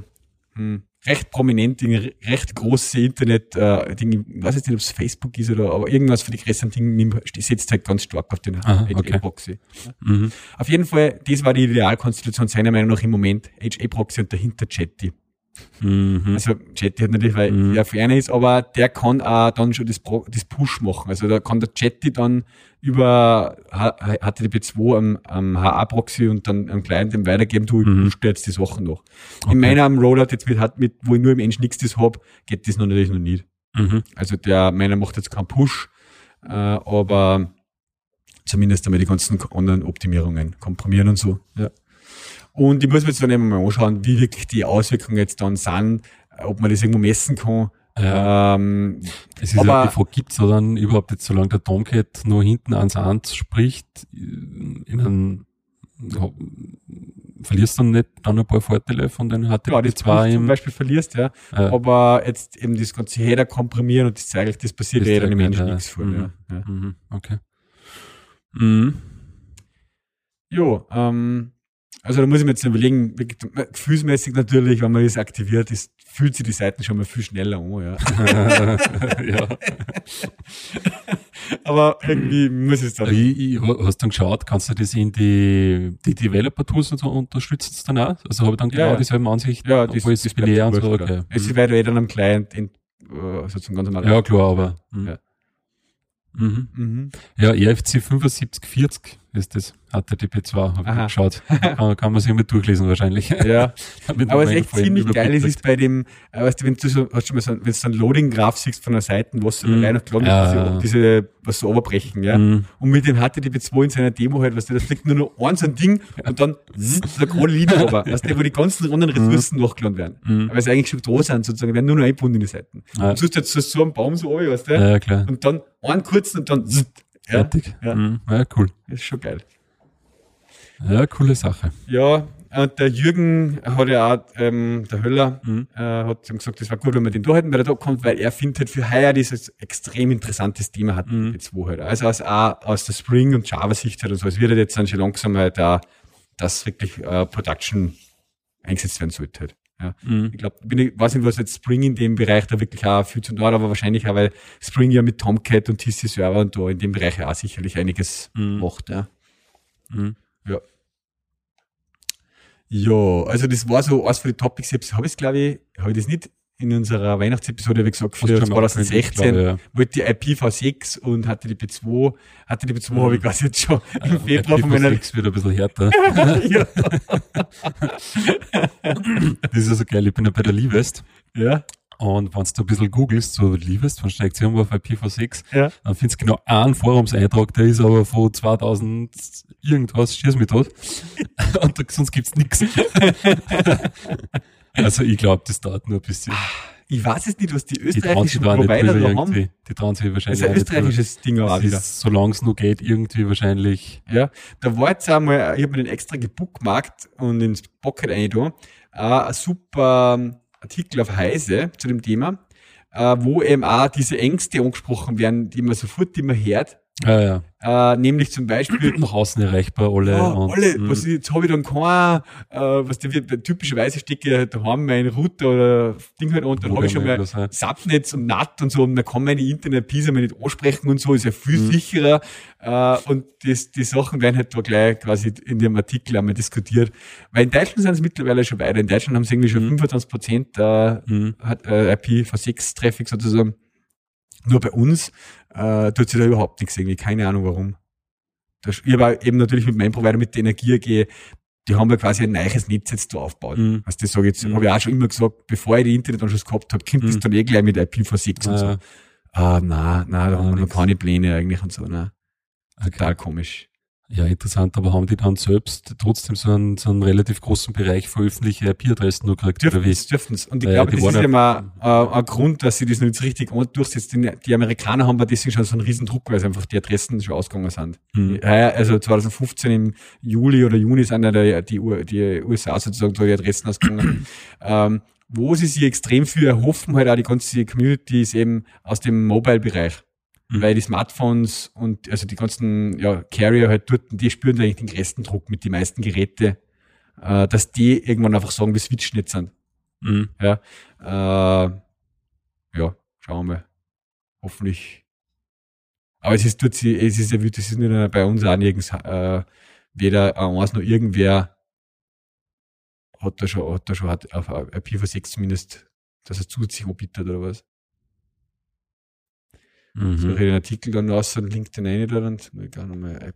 hm, recht prominent, Dinge, recht große Internet-Dinge, äh, weiß jetzt nicht, ob es Facebook ist oder, aber irgendwas für die größeren Dinge setzt halt ganz stark auf den HA-Proxy. Okay. Mhm. Auf jeden Fall, das war die Idealkonstellation seiner Meinung nach im Moment, HA-Proxy und dahinter Chatty. Mhm. Also Jetty hat natürlich, weil mhm. er ferner ist, aber der kann auch dann schon das, das Push machen. Also da kann der Jetty dann über HTTP2 am, am HA-Proxy und dann am Client dem weitergeben, du, mhm. push jetzt die Sachen noch. Okay. In meinem Rollout jetzt mit, hat mit, wo ich nur im Engine nichts das hab, geht das noch natürlich noch nicht. Mhm. Also der, meiner macht jetzt keinen Push, äh, aber zumindest einmal die ganzen anderen Optimierungen komprimieren und so. Ja. Und ich muss mir jetzt dann eben mal anschauen, wie wirklich die Auswirkungen jetzt dann sind, ob man das irgendwo messen kann. Ja. Ähm, es ist aber, ja die Frage, gibt es da dann überhaupt jetzt, solange der Tomcat nur hinten ans Ans spricht, in einem, ja, verlierst du dann nicht dann ein paar Vorteile von den HTTP2 ja, das im, zum Beispiel verlierst, ja. Äh, aber jetzt eben das ganze Header komprimieren und das zeigt, das passiert ja dann im Menschen nichts vor. Mhm. Ja. Mhm. Okay. Mhm. Jo, ähm, also da muss ich mir jetzt überlegen, gefühlsmäßig natürlich, wenn man das aktiviert, ist, fühlt sich die Seiten schon mal viel schneller an, ja. (laughs) ja. (laughs) Aber irgendwie muss es dann. Ich, ich, hast du dann geschaut, kannst du das in die, die Developer-Tools und so unterstützen dann auch? Also habe ich dann genau ja, dieselben Ansichten, ja, das, obwohl es das binär und so, okay. Es ist weiter eh dann am Client in, äh, sozusagen ganz normal. Ja, klar, aber. Ja. Mhm. Mhm. Ja, EFC 7540 ist das. HTTP2, habe ich geschaut. kann, kann, man sich mal durchlesen wahrscheinlich. (laughs) Ja. (laughs) Aber es ist echt ziemlich geil, es ist bei dem, äh, weißt du, wenn du so, hast du mal so, wenn du so ein Loading-Graph siehst von der Seite, was so mm. noch geladen ja. diese, diese, was so überbrechen, ja. Mm. Und mit dem HTTP2 in seiner Demo halt, weißt du, da fliegt nur noch eins ein Ding und dann so eine gerade Linie aber, weißt du, wo die ganzen anderen mhm. Ressourcen mm. nachgeladen werden. Mm. Aber es eigentlich schon da sind, sozusagen, werden nur noch eingebunden in die Seiten. Ja. Und du hast jetzt so einen Baum so weißt du, ja, klar. und dann einen kurzen und dann zzz, ja. Fertig. Ja. Mhm. ja, cool. Ist schon geil. Ja, coole Sache. Ja, und der Jürgen hat ja auch, ähm, der Höller, mhm. äh, hat ihm gesagt, das war gut, wenn wir den da hätten, weil er da kommt, weil er findet für heuer dieses extrem interessantes Thema hat mhm. jetzt wo halt. Also aus, auch aus der Spring- und Java-Sicht halt und so. Es wird halt jetzt dann schon langsam halt da, dass wirklich äh, Production eingesetzt werden sollte halt. Ja. Mhm. Ich glaube, ich weiß nicht, was jetzt Spring in dem Bereich da wirklich auch viel zu tun hat, aber wahrscheinlich auch, weil Spring ja mit Tomcat und TC Server und da in dem Bereich auch sicherlich einiges mhm. macht. Ja. Mhm. ja. Ja, also das war so eins von den Topics. Habe ich es, glaube ich, habe ich das nicht in unserer Weihnachtsepisode, wie gesagt, für 2016 glaube, ja. wollte die IPv6 und HTTP2. HTTP2 mhm. habe ich quasi jetzt schon im Februar von meiner... IPv6 wird ein bisschen härter. (laughs) ja. das ist also geil. Ich bin ja bei der Livest. Ja. Und wenn du ein bisschen googelst, so Liebest von Steigziehung auf IPv6, ja. dann findest du genau einen Forumseintrag, der ist aber von 2000 irgendwas, schieß mich tot. (laughs) Und da, sonst gibt's nichts. (laughs) also ich glaube, das dauert nur ein bisschen. Ich weiß es nicht, was die österreichischen Provider da haben. Die trauen sich wahrscheinlich Das ist ein österreichisches Ding auch wieder. Solange es nur geht, irgendwie wahrscheinlich. Ja, da war jetzt einmal, ich habe mir den extra gebookmarkt und ins Pocket eingetan, ein super Artikel auf Heise zu dem Thema, äh, wo eben auch diese Ängste angesprochen werden, die man sofort immer hört, ja, ja. Äh, nämlich zum Beispiel nach außen erreichbar alle. Und, alle, hm. was, jetzt habe ich dann kein, äh, was der wird, typischerweise stecke ich halt daheim mein Router oder Ding halt und dann habe ich schon mal Subnetz und NAT und so und man kann meine Internet-Pisa nicht ansprechen und so, ist ja viel hm. sicherer. Äh, und das, die Sachen werden halt da gleich quasi in dem Artikel einmal diskutiert. Weil in Deutschland sind es mittlerweile schon weiter. In Deutschland haben sie irgendwie schon hm. 25 Prozent äh, hm. äh, IPv6-Traffic sozusagen. Nur bei uns äh, tut sich da überhaupt nichts irgendwie. Keine Ahnung warum. Das, ich habe eben natürlich mit meinem Provider mit der Energie gehe, die haben ja quasi ein neues Netz jetzt da aufgebaut. Mhm. Also das sage ich jetzt, mhm. habe ich auch schon immer gesagt, bevor ich die Internetanschluss gehabt habe, kommt mhm. das dann eh gleich mit IPv6 und so. Ah, na, na, da ah, haben wir noch keine Pläne eigentlich und so, ne. Okay. Total komisch. Ja, interessant, aber haben die dann selbst trotzdem so einen, so einen relativ großen Bereich für öffentliche IP-Adressen nur gekriegt? Dürfen es, dürfen es. Und ich glaube, das ist ja mal äh, ein Grund, dass sie das nicht richtig durchsetzt. Die Amerikaner haben bei deswegen schon so einen riesen Druck, weil es einfach die Adressen schon ausgegangen sind. Mhm. Also 2015 im Juli oder Juni sind ja die, die, die USA sozusagen so die Adressen ausgegangen. (clears throat) ähm, wo sie sich extrem viel erhoffen, halt auch die ganze Community ist eben aus dem Mobile-Bereich mhm. weil die Smartphones und also die ganzen ja, Carrier halt dort, die spüren eigentlich den größten Druck mit den meisten Geräte, äh, dass die irgendwann einfach sagen, wir switchen jetzt an. Mhm. Ja, äh, ja, schauen wir mal. Hoffentlich. Aber es ist dort, es ist ja, das ist nicht bei uns auch nirgends, äh, weder eins noch irgendwer hat er schon, hat er schon hat auf IPv6 zumindest, dass er zusätzlich anbietet oder was. Mhm. So ich den Artikel dann raus und link den rein da und ich gar nochmal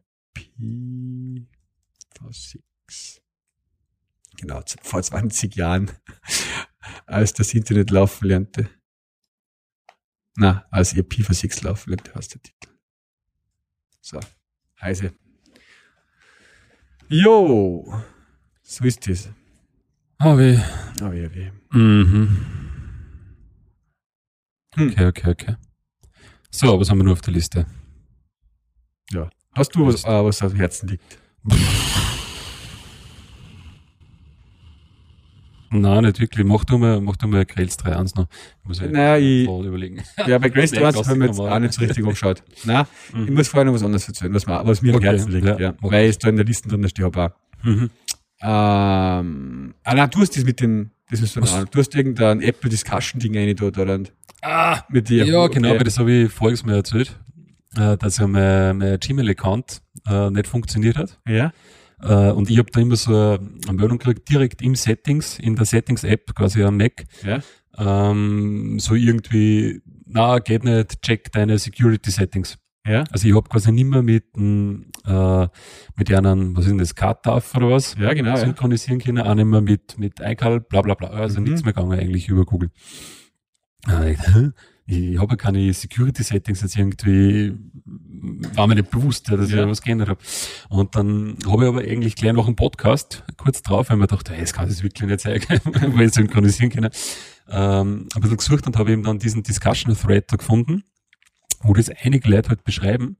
IPv6. Genau, vor 20 Jahren, (laughs) als das Internet laufen lernte. Na, als IPv6 laufen lernte, heißt der Titel. So, heise. Jo, so ist das. Ah, weh. Ah, weh, weh. Mhm. Hm. Okay, okay, okay. So, was haben wir nur auf der Liste? Ja. Hast du was, äh, was auf dem Herzen liegt? (laughs) Nein, nicht wirklich. Mach du mal, mach du mal Grails 3.1 noch. Ich muss naja, ich, überlegen. Ja, bei Grails (laughs) 3.1 haben wir jetzt auch nicht so richtig umgeschaut. (laughs) Nein, mhm. ich muss vorher noch was anderes erzählen, was mir, was mir okay, am Herzen liegt. Ja, ja. Weil es da in der Liste drin steht, habe auch. Mhm. Ähm, ah, nein, du hast das mit dem, das ist so ein, du hast irgendein Apple Discussion Ding rein da, da, Ah, mit dir. Ja, genau, okay. das habe ich voriges Mal erzählt, äh, dass ja mein, mein Gmail-Account äh, nicht funktioniert hat. Ja. Äh, und ich habe da immer so eine Meldung gekriegt, direkt im Settings, in der Settings-App, quasi am Mac. Ja. Ähm, so irgendwie, na, geht nicht, check deine Security-Settings. Ja. Also ich habe quasi nicht mehr mit, äh, mit einem, was ist denn das, CATAF oder was? Ja, genau. Synchronisieren können, auch nicht mehr mit, mit iCal, bla bla bla. Also mhm. nichts mehr gegangen eigentlich über Google. Äh, ich habe ja keine Security-Settings jetzt irgendwie, war mir nicht bewusst, dass ja. ich was geändert habe. Und dann habe ich aber eigentlich gleich noch einen Podcast, kurz drauf, weil ich mir dachte, hey, das kann ich wirklich nicht zeigen, (laughs) weil ich synchronisieren kann. Ähm, ein bisschen gesucht und habe eben dann diesen Discussion-Thread da gefunden, wo das einige Leute halt beschreiben.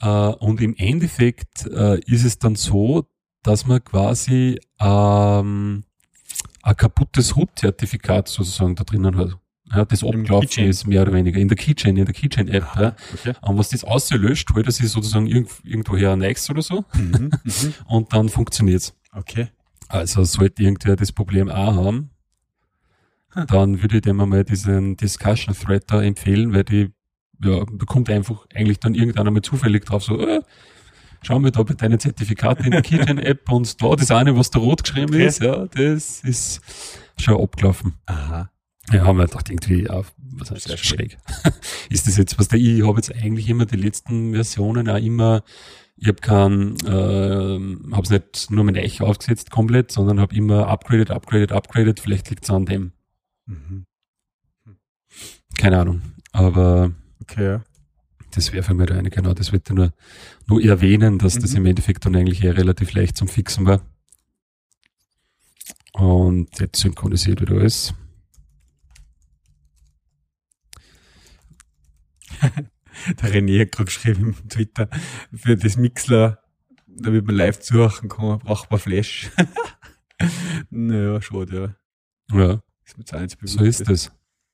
Äh, und im Endeffekt äh, ist es dann so, dass man quasi ähm, ein kaputtes Root-Zertifikat sozusagen da drinnen hat. Ja, das abgelaufen ist, mehr oder weniger. In der Keychain, in der Keychain-App. Ah, ja. okay. Und was das auslöscht, holt er sich sozusagen irgendwoher ein Next oder so. Mhm, mhm, (laughs) und dann funktioniert's. Okay. Also sollte irgendwer das Problem auch haben, hm. dann würde ich dem einmal diesen Discussion Thread da empfehlen, weil die, ja, da kommt einfach eigentlich dann irgendeiner mal zufällig drauf, so, äh, schau mal da bei deinen Zertifikaten in der Keychain-App und da das eine, was da rot geschrieben okay. ist, ja, das ist schon abgelaufen. Aha. Ja, haben wir gedacht, irgendwie, ja, was heißt das schräg. (laughs) ist das jetzt, was der, ich habe jetzt eigentlich immer die letzten Versionen auch immer, ich habe kein, äh, habe es nicht nur mit Echo aufgesetzt komplett, sondern habe immer upgraded, upgraded, upgraded, vielleicht liegt es an dem. Mhm. Keine Ahnung, aber okay, das wäre für mich eine, genau, das wird nur, nur erwähnen, dass mhm. das im Endeffekt dann eigentlich eher relativ leicht zum Fixen war. Und jetzt synchronisiert wieder alles. (laughs) der René hat gerade geschrieben im Twitter, für das Mixler, damit man live zuhören kann, braucht man Flash. (laughs) naja, schade, ja. Ja. Ist so ist das.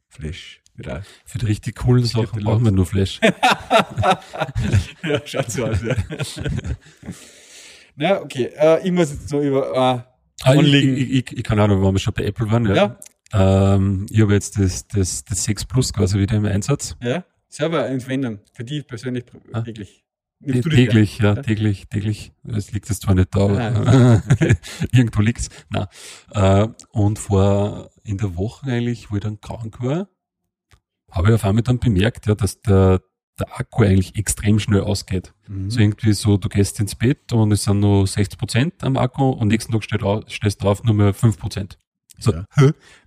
Flash. Ja. Für die richtig coolen Sachen brauchen wir nur Flash. (laughs) ja, schaut so aus, ja. Na, okay. Äh, ich muss jetzt so über äh, ah, ich, ich, ich, ich, kann auch noch, wenn wir schon bei Apple waren, ja. ja. Ähm, ich habe jetzt das, das, das 6 Plus quasi wieder im Einsatz. Ja. Serveranwendung für die persönlich ah. täglich. Täglich, ja, ja, täglich, täglich. Es liegt jetzt zwar nicht da, aber ah, (laughs) okay. irgendwo liegt's. Na, äh, und vor in der Woche eigentlich, wo ich dann krank war, habe ich auf einmal dann bemerkt, ja, dass der, der Akku eigentlich extrem schnell ausgeht. Mhm. So irgendwie so, du gehst ins Bett und es sind nur 60 Prozent am Akku und nächsten Tag steht, steht drauf nur mehr 5 Prozent. So, ja.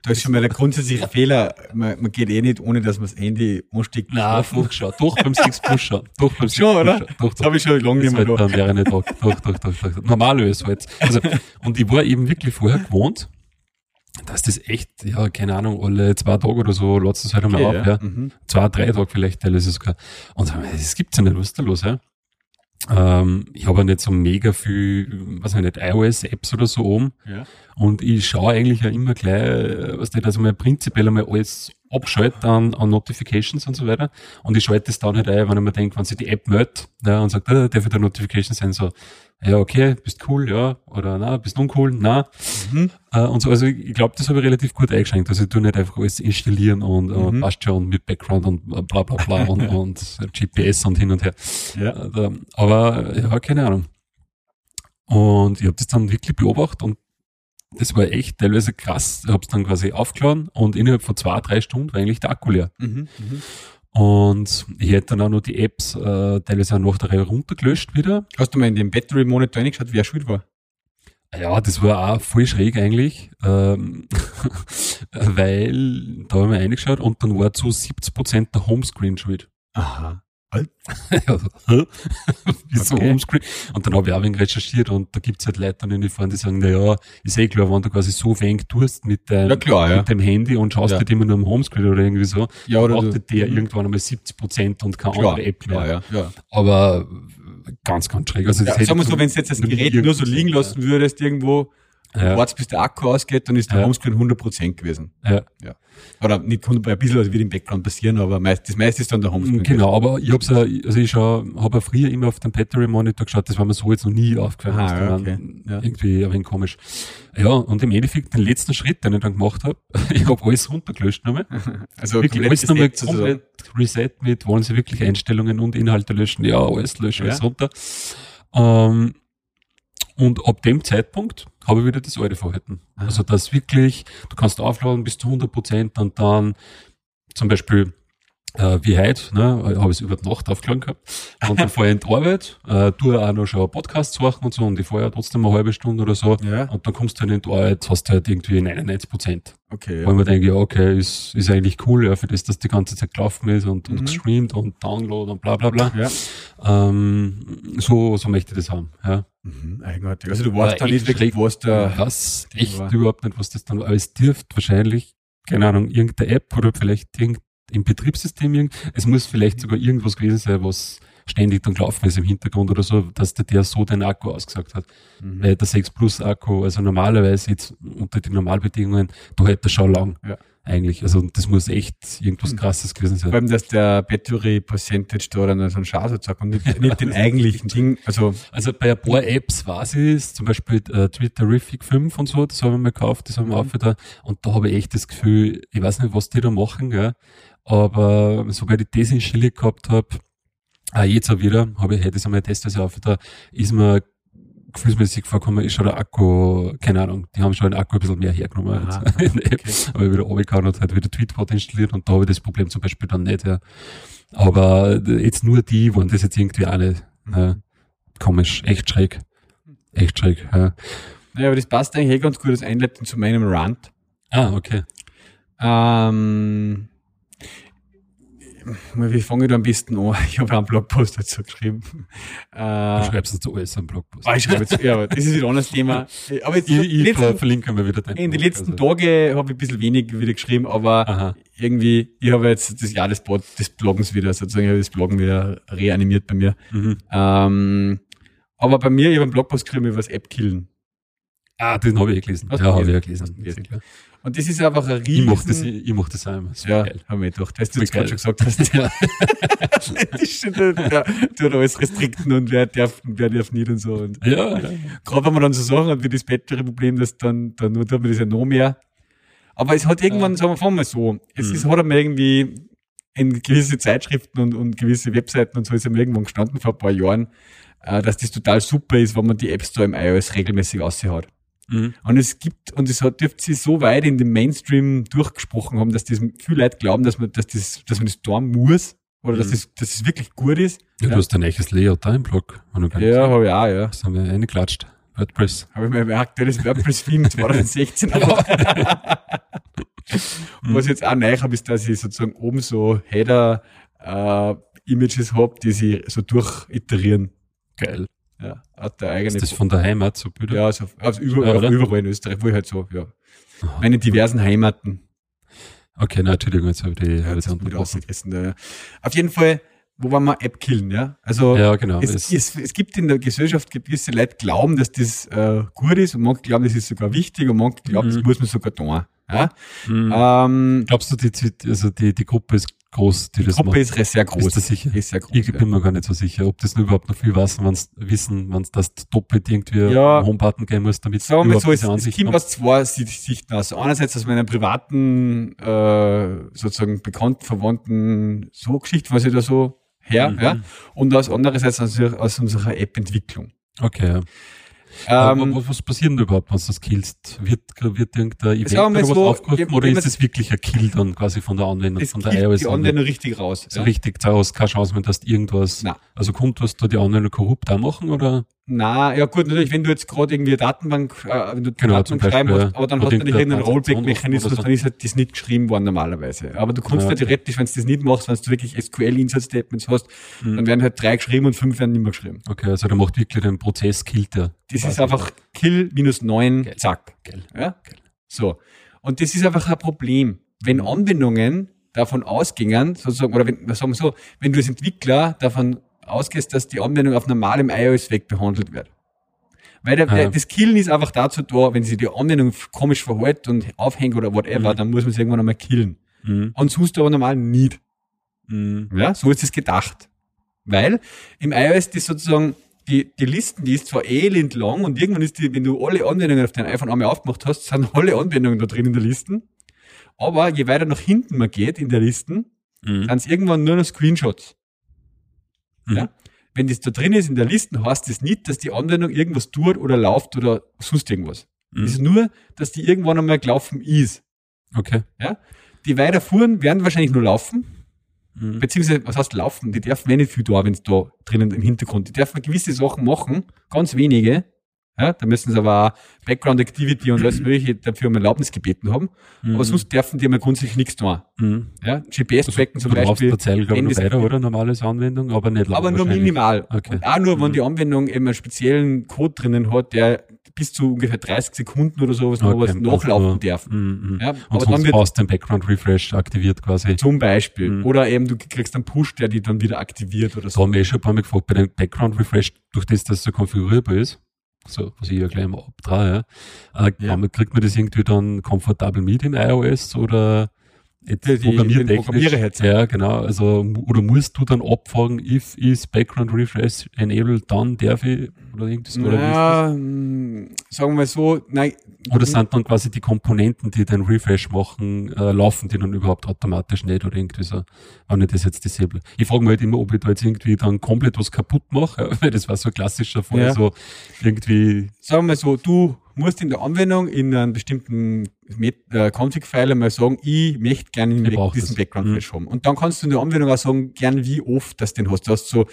Da ist schon mal der grundsätzliche Fehler. Man, man geht eh nicht, ohne dass man das Handy ansteckt. Nein, doch schon. Doch beim Six schon. Doch beim Six schon, oder? Doch, doch. Das habe ich schon lange nicht mehr Dann wäre nicht doch, doch, doch, doch, doch. Normalerweise halt. Also, und ich war eben wirklich vorher gewohnt, dass das echt, ja, keine Ahnung, alle zwei Tage oder so, lässt es halt einmal okay, auf, ja. ja. Mhm. Zwei, drei Tage vielleicht teilweise sogar. Und das gibt's ja nicht, was ist da los, ja? Ähm, ich habe ja nicht so mega viel, was ich nicht, iOS-Apps oder so oben. Ja. Und ich schaue eigentlich ja immer gleich, was nicht, also mal prinzipiell einmal alles abschalte an, an Notifications und so weiter. Und ich schalte das dann halt ein, wenn ich mir denke, wenn sich die App meldet ja, und sagt, äh, darf ich da Notifications sein, so, ja, okay, bist cool, ja, oder na, bist uncool, na. Mhm. Äh, und so, also ich glaube, das habe ich relativ gut eingeschränkt. Also ich tue nicht einfach alles installieren und äh, mhm. äh, passt schon mit Background und bla bla bla und, (laughs) und GPS und hin und her. Ja. Äh, aber ja, keine Ahnung. Und ich habe das dann wirklich beobachtet und das war echt teilweise krass. Ich habe es dann quasi aufgeladen und innerhalb von zwei, drei Stunden war eigentlich der Akku leer. Mhm, mh. Und ich hätte dann auch noch die Apps äh, teilweise auch nach der Reihe runtergelöscht wieder. Hast du mal in den Battery Monitor reingeschaut, wer schuld war? Ja, das war auch voll schräg eigentlich, ähm, (laughs) weil da haben wir reingeschaut und dann war zu 70% der Homescreen schuld. Aha. (laughs) (laughs) Wieso okay. Homescreen? Und dann habe ich auch ein wenig recherchiert und da gibt's halt Leute dann fahren, die sagen, na ja, ist eh klar, wenn du quasi so wenig tust mit, dein, ja, klar, ja. mit dem Handy und schaust ja. halt immer nur am Homescreen oder irgendwie so, ja, oder braucht der mhm. irgendwann einmal 70 Prozent und keine klar, andere App mehr. Klar, ja, ja. Aber ganz, ganz schräg. Also ja, sagen wir so, wenn du jetzt das Gerät nur so liegen lassen würdest irgendwo, ja. wartest bis der Akku ausgeht, dann ist der ja. Homescreen 100% gewesen. Ja. ja. Oder nicht 100%, ein bisschen was wird im Background passieren, aber meist, das meiste ist dann der Homescreen. Genau, aber ich hab's ja, also ich habe ja früher immer auf dem Battery Monitor geschaut, das war mir so jetzt noch nie aufgefallen. Ah, ja, okay. ja. Irgendwie ein wenig komisch. Ja, und im Endeffekt den letzten Schritt, den ich dann gemacht habe, (laughs) ich habe alles runtergelöscht nochmal. (laughs) Also wirklich alles nochmal komplett Reset mit, wollen Sie wirklich Einstellungen und Inhalte löschen? Ja, alles löschen, alles runter. Ähm, und ab dem Zeitpunkt habe ich wieder das alte Verhalten. Also das wirklich, du kannst aufladen bis zu 100 Prozent und dann zum Beispiel äh, wie heute, ne, habe ich es über die Nacht aufgeladen gehabt. Und dann fahre ich in die Arbeit, äh, tue auch noch schon Podcasts machen und so und ich fahre ja trotzdem eine halbe Stunde oder so. Ja. Und dann kommst du halt in die Arbeit, hast du halt irgendwie 99 Prozent. Okay. Ja. Weil man denkt, ja, okay, ist, ist eigentlich cool, ja, für das, dass die ganze Zeit gelaufen ist und, mhm. und gestreamt und Download und bla bla bla. Ja. Ähm, so, so möchte ich das haben, ja. Mhm, eigenartig. Also du weißt da nicht wirklich, was da... Was, echt war. überhaupt nicht, was das dann war. Aber es dürfte wahrscheinlich, keine Ahnung, irgendeine App oder vielleicht irgendein im Betriebssystem, irgend, es muss vielleicht sogar irgendwas gewesen sein, was ständig dann gelaufen ist im Hintergrund oder so, dass der, der so den Akku ausgesagt hat. Mhm. Weil der 6 Plus Akku, also normalerweise jetzt unter den Normalbedingungen, da hält er schon lang. Ja. Eigentlich. Also das muss echt irgendwas mhm. krasses gewesen sein. Vor allem, dass der Battery Percentage da dann so ein Schaden sagt und nicht, nicht den eigentlichen Ding. Also, also bei ein paar Apps weiß ich es, zum Beispiel äh, Twitterific 5 und so, das haben wir mal gekauft, das haben wir mhm. auch wieder. Und da habe ich echt das Gefühl, ich weiß nicht, was die da machen, gell? Aber sobald ich das installiert gehabt habe, auch jetzt auch wieder, habe ich heute einmal getestet, also auch wieder, ist mir gefühlsmäßig vorkommen, ist schon der Akku, keine Ahnung, die haben schon den Akku ein bisschen mehr hergenommen. Aha, (laughs) okay. aber wieder runtergehauen und halt wieder Tweetbot installiert und da habe ich das Problem zum Beispiel dann nicht, ja. Aber jetzt nur die waren das jetzt irgendwie alle mhm. komisch, echt schräg. Echt schräg, ja. Naja, aber das passt eigentlich eh ganz gut als Einleitung zu meinem Rant. Ah, okay. Ähm, wie fange ich da am besten an? (laughs) Ich habe einen Blogpost dazu geschrieben. Äh, du schreibst dazu alles einen Blogpost. Ah, ich schreibe jetzt, ja, das ist wieder ein anderes Thema. (laughs) Aber jetzt, ich, ich letzten, verlinken wir wieder den. In den letzten also. Tagen habe ich ein bisschen wenig wieder geschrieben, aber Aha. irgendwie, ich habe jetzt das Jahr des, des Bloggens wieder, sozusagen, ich habe das Bloggen wieder reanimiert bei mir. Mhm. Ähm, aber bei mir, ich habe einen Blogpost geschrieben über das App-Killen. Ah, den habe ich gelesen. Ja, habe ich ja gelesen. gelesen. Und das ist einfach ein riesen... Ich mochte das, ich mochte das einmal. So ja, haben wir gedacht. Weißt du, jetzt gerade schon gesagt hast. (laughs) Ja. (laughs) das ist schon, ja, du hast alles restrikten und wer darf, wer darf nicht und so. Und ja, ja. Gerade wenn man dann so Sachen hat wie das Battery-Problem, das dann, dann tut man das ja noch mehr. Aber es hat irgendwann, sagen wir mal so, es mhm. ist, hat einmal irgendwie in gewisse Zeitschriften und, und gewisse Webseiten und so ist einmal irgendwann gestanden vor ein paar Jahren, äh, dass das total super ist, wenn man die App Store im iOS regelmäßig aussieht. Mhm. Und es gibt, und es hat, dürfte sie so weit in den Mainstream durchgesprochen haben, dass das viele Leute glauben, dass man, dass das, dass man das tun muss, oder mhm. dass, das, dass es wirklich gut ist. Ja, du hast ein echtes Layout da im Blog. Ja, habe ich auch, ja. Das haben wir reingeklatscht. WordPress. Habe ich mir mein aktuelles WordPress-Film (laughs) 2016 (laughs) Was jetzt auch neu habe, ist, dass ich sozusagen oben so Header-Images äh, habe, die sich so durchiterieren. Geil. Ja, hat der eigene. Ist das von der Heimat so Bilder? Ja, also, also überall, ja, überall in Österreich, wo ich halt so, ja. Aha, Meine diversen. Heimaten. Okay, na, Entschuldigung, jetzt habe ich die ja, das ja. Auf jeden Fall, wo waren wir App killen, ja? Also, ja, genau. Es, es, es, es gibt in der Gesellschaft gewisse Leute glauben, dass das äh, gut ist und manche glauben, das ist sogar wichtig und manche glauben, mhm. das muss man sogar tun. Ja? Mhm. Ähm, Glaubst du, die, also die, die Gruppe ist groß, die, die das Gruppe macht? ist sehr groß. Ist das sicher? Ist sehr groß, ich bin ja. mir gar nicht so sicher, ob das nur überhaupt noch viel wissen, wenn wissen, wenn das doppelt irgendwie ja. Homebutton geben muss, damit Sagen wir so, es, kommt aus zwei Sichten aus. Einerseits aus meiner privaten, äh, sozusagen bekannten, verwandten so Geschichte, was ich da so her, mhm. ja, und aus andererseits aus, aus unserer App-Entwicklung. Okay, ja. Ähm, was, was passiert denn überhaupt, wenn du das killst? Wird, wird irgendein Event oder was aufgerufen oder ist es wirklich ein Kill dann quasi von der Anwendung, von der iOS? Die Anwendung richtig raus. So ja. richtig, da hast keine Chance mehr, dass irgendwas, Nein. also kommt was da die Anwendung korrupt auch machen oder? Na, ja gut, natürlich, wenn du jetzt gerade irgendwie eine Datenbank, äh, wenn du genau, Datenbank schreiben musst, aber dann hast du nicht irgendeinen Rollback-Mechanismus, dann ist halt das nicht geschrieben worden normalerweise. Aber du kannst ja, halt theoretisch, wenn du das nicht machst, wenn du wirklich SQL-Insert-Statements hast, mhm. dann werden halt drei geschrieben und fünf werden nicht mehr geschrieben. Okay, also der macht wirklich den Prozess, killt der. Das ist einfach Kill minus neun, zack. Geil. Ja? Geil. So. Und das ist einfach ein Problem. Wenn Anwendungen davon ausgingen, sozusagen, oder wenn, sagen wir so, wenn du als Entwickler davon ausgehst, dass die Anwendung auf normalem iOS-Weg behandelt wird. Weil der, ja. das Killen ist einfach dazu da, wenn sich die Anwendung komisch verhält und aufhängt oder whatever, mhm. dann muss man es irgendwann einmal killen. Mhm. Und sonst aber normal nicht. Mhm. Ja, so ist es gedacht. Weil im iOS das sozusagen die, die Listen, die ist zwar elend lang und irgendwann ist die, wenn du alle Anwendungen auf dein iPhone einmal aufgemacht hast, sind alle Anwendungen da drin in der Listen. Aber je weiter nach hinten man geht in der Listen, mhm. dann ist irgendwann nur noch Screenshots. Mhm. Ja? Wenn das da drin ist in der Liste, heißt das nicht, dass die Anwendung irgendwas tut oder läuft oder sonst irgendwas. Mhm. Es ist nur, dass die irgendwann einmal gelaufen ist. Okay. Ja? Die weiterfuhren werden wahrscheinlich nur laufen. Mhm. Beziehungsweise, was heißt laufen? Die dürfen wenig viel da, wenn es da drinnen im Hintergrund. Die dürfen gewisse Sachen machen, ganz wenige, ja, da müssen sie aber auch Background Activity und alles mögliche dafür um Erlaubnis gebeten haben. Mhm. Aber sonst dürfen die mal grundsätzlich nichts tun. Mhm. Ja, GPS-Tracken also, zum Beispiel. Der Zeil, glaube ich, weiter, oder? Normales Anwendung, aber nicht lang Aber nur minimal. Okay. Und auch nur, wenn mhm. die Anwendung eben einen speziellen Code drinnen hat, der bis zu ungefähr 30 Sekunden oder sowas okay. noch was nachlaufen darf. Mm, mm. Ja, und aber wird aus dem Background Refresh aktiviert quasi. Zum Beispiel. Mm. Oder eben du kriegst einen Push, der die dann wieder aktiviert oder so. Da haben wir eh schon ein paar Mal gefragt, bei dem Background Refresh, durch das, dass es so konfigurierbar ist, so, was ich ja gleich mal abtrage, ja. Äh, ja. kriegt man das irgendwie dann komfortabel mit im iOS oder jetzt die, programmiertechnisch? Ja, genau. Also, oder musst du dann abfragen, if is background refresh enabled, dann darf ich, oder irgendwas, oder ja, hm, sagen wir so, nein, oder sind dann quasi die Komponenten, die den Refresh machen, äh, laufen die dann überhaupt automatisch nicht oder irgendwie so, wenn ich das jetzt disable. Ich frage mich halt immer, ob ich da jetzt irgendwie dann komplett was kaputt mache, (laughs) weil das war so ein klassischer Fall, ja. so irgendwie. Sagen wir so, du musst in der Anwendung in einem bestimmten äh, Config-File mal sagen, ich möchte gerne diesen Background-Flash mhm. haben. Und dann kannst du in der Anwendung auch sagen, gern wie oft das den hast. Du hast so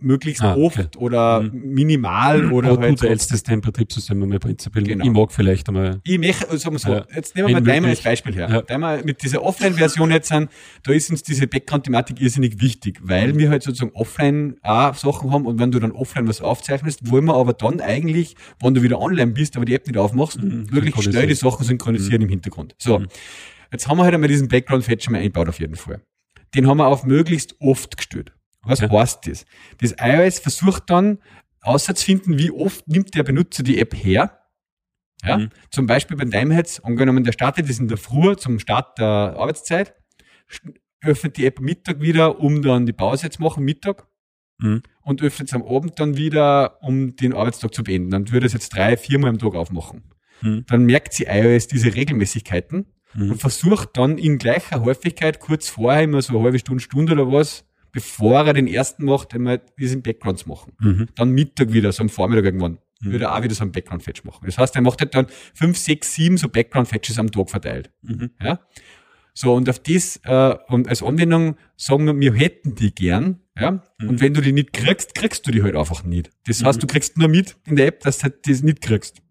möglichst ah, okay. oft oder mhm. minimal oder Aber halt. Du teilst das dein Betriebssystem einmal prinzipiell. Genau. Ich mag vielleicht einmal. Ich möchte, also sagen wir so, ja. jetzt nehmen wir mal Daimler als Beispiel her. Ja. Daimler mit dieser Offline-Version jetzt sind, da ist uns diese Background-Thematik irrsinnig wichtig, weil wir halt sozusagen offline auch Sachen haben und wenn du dann offline was aufzeichnest, wollen wir aber dann eigentlich, wenn du wieder online bist, aber die App nicht aufmachst, mhm. wirklich schnell die Sachen synchronisieren mhm. im Hintergrund. So. Mhm. Jetzt haben wir halt einmal diesen Background-Fetch mal eingebaut auf jeden Fall. Den haben wir auf möglichst oft gestellt. Was okay. heißt das? Das iOS versucht dann auszufinden, wie oft nimmt der Benutzer die App her. Ja? Mhm. Zum Beispiel beim Timeheads, angenommen, der startet das in der Früh zum Start der Arbeitszeit, öffnet die App Mittag wieder, um dann die Pause zu machen, Mittag. Mhm. Und öffnet es am Abend dann wieder, um den Arbeitstag zu beenden. Dann würde es jetzt drei, viermal am Tag aufmachen. Mhm. Dann merkt sie iOS diese Regelmäßigkeiten mhm. und versucht dann in gleicher Häufigkeit kurz vorher immer so eine halbe Stunde, Stunde oder was, bevor er den ersten macht, einmal diesen Backgrounds machen. Mhm. Dann Mittag wieder, so am Vormittag irgendwann, mhm. würde er auch wieder so einen Background-Fetch machen. Das heißt, er macht halt dann fünf, sechs, sieben so Background-Fetches am Tag verteilt. Mhm. Ja? So, und auf das, äh, und als Anwendung sagen wir, wir hätten die gern, ja. Mhm. Und wenn du die nicht kriegst, kriegst du die halt einfach nicht. Das heißt, mhm. du kriegst nur mit in der App, dass du halt das nicht kriegst.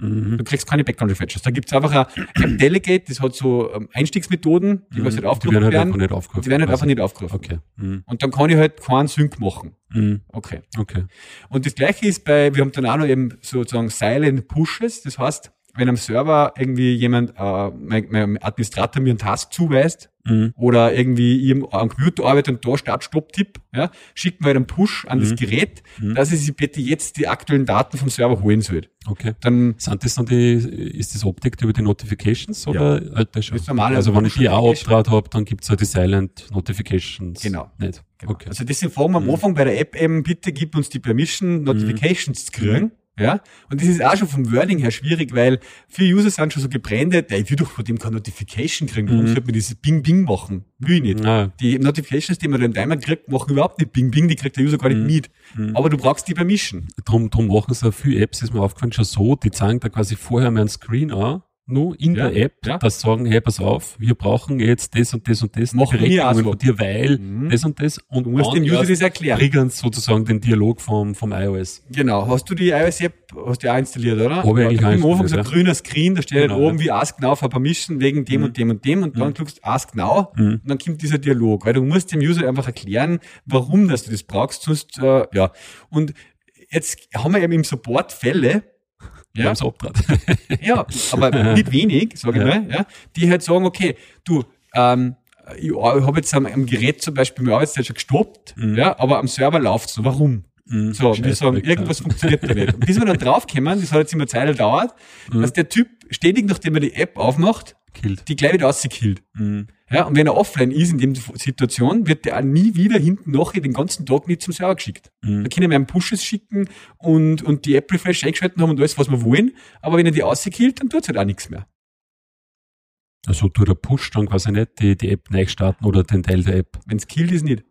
Mhm. Du kriegst keine Background Refreshes. Da gibt's einfach ein Delegate, das hat so ähm, Einstiegsmethoden, die mhm. was halt aufgerufen die werden. Halt werden. Nicht aufgerufen. Die werden halt einfach nicht aufgerufen. Okay. Mhm. Und dann kann ich halt keinen Sync machen. Mhm. Okay. Okay. Und das gleiche ist bei, wir haben dann auch noch eben sozusagen Silent Pushes. Das heißt, wenn am Server irgendwie jemand, äh, mein, mein Administrator mir einen Task zuweist mhm. oder irgendwie ich am Computer arbeite und da Start-Stopp-Tipp, ja, schickt mir halt einen Push an mhm. das Gerät, mhm. dass ich sich bitte jetzt die aktuellen Daten vom Server holen soll. Okay. Dann sind das dann die, ist das Optik über die Notifications oder ja. das schon? Das normal, also wenn ich die auch abgetraut habe, dann gibt's ja die Silent Notifications. Genau. Nicht. Genau. Okay. Also das sind Fragen am mhm. Anfang bei der App eben, bitte gib uns die Permission, Notifications zu kriegen. Ja, und das ist auch schon vom Wording her schwierig, weil viele User sind schon so gebrandet, ich will doch von dem keine Notification kriegen, warum mhm. sollte man dieses Bing Bing machen? Will ich nicht. Ja. Die Notifications, die man den Timer kriegt, machen überhaupt nicht Bing Bing, die kriegt der User gar nicht mhm. mit. Mhm. Aber du brauchst die beim Mischen. Drum, drum machen sie auch viele Apps, ist mir aufgefallen, schon so, die zeigen da quasi vorher mal einen Screen an nur in ja, der App, ja. das sagen, hey, pass auf, wir brauchen jetzt das und das und das, Machen die Berechnungen von dir, weil mhm. das und das und du musst dem User das erklären. Triggern sozusagen den Dialog vom, vom iOS. Genau. Hast du die iOS-App, hast du ja installiert, oder? Habe ich eigentlich Am Anfang so ein grüner Screen, da steht genau, halt oben ja. wie Ask Now for Permission wegen dem mhm. und dem und dem und dann mhm. klickst Ask Now mhm. und dann kommt dieser Dialog, weil du musst dem User einfach erklären, warum dass du das brauchst, sonst, äh, ja. Und jetzt haben wir eben im Support Fälle, ja. (laughs) ja, aber nicht wenig, sage ich ja. mal, ja, die halt sagen, okay, du, ähm, ich habe jetzt am, am, Gerät zum Beispiel meine Arbeitszeit schon gestoppt, mhm. ja, aber am Server läuft's noch. Warum? Mhm. So, wir sagen, irgendwas ja. funktioniert da nicht. Und bis wir dann draufkommen, das hat jetzt immer Zeit gedauert, mhm. dass der Typ ständig, nachdem er die App aufmacht, Killt. die gleich wieder rauskillt. Mhm. Ja, und wenn er offline ist in dem Situation, wird der auch nie wieder hinten nachher den ganzen Tag nicht zum Server geschickt. Mhm. Da können wir einen Pushes schicken und, und die App Refresh eingeschalten haben und alles, was wir wollen. Aber wenn er die rauskillt, dann tut's halt auch nichts mehr. Also tut der Push dann quasi nicht die, die App neu starten oder den Teil der App? Wenn's killt ist nicht.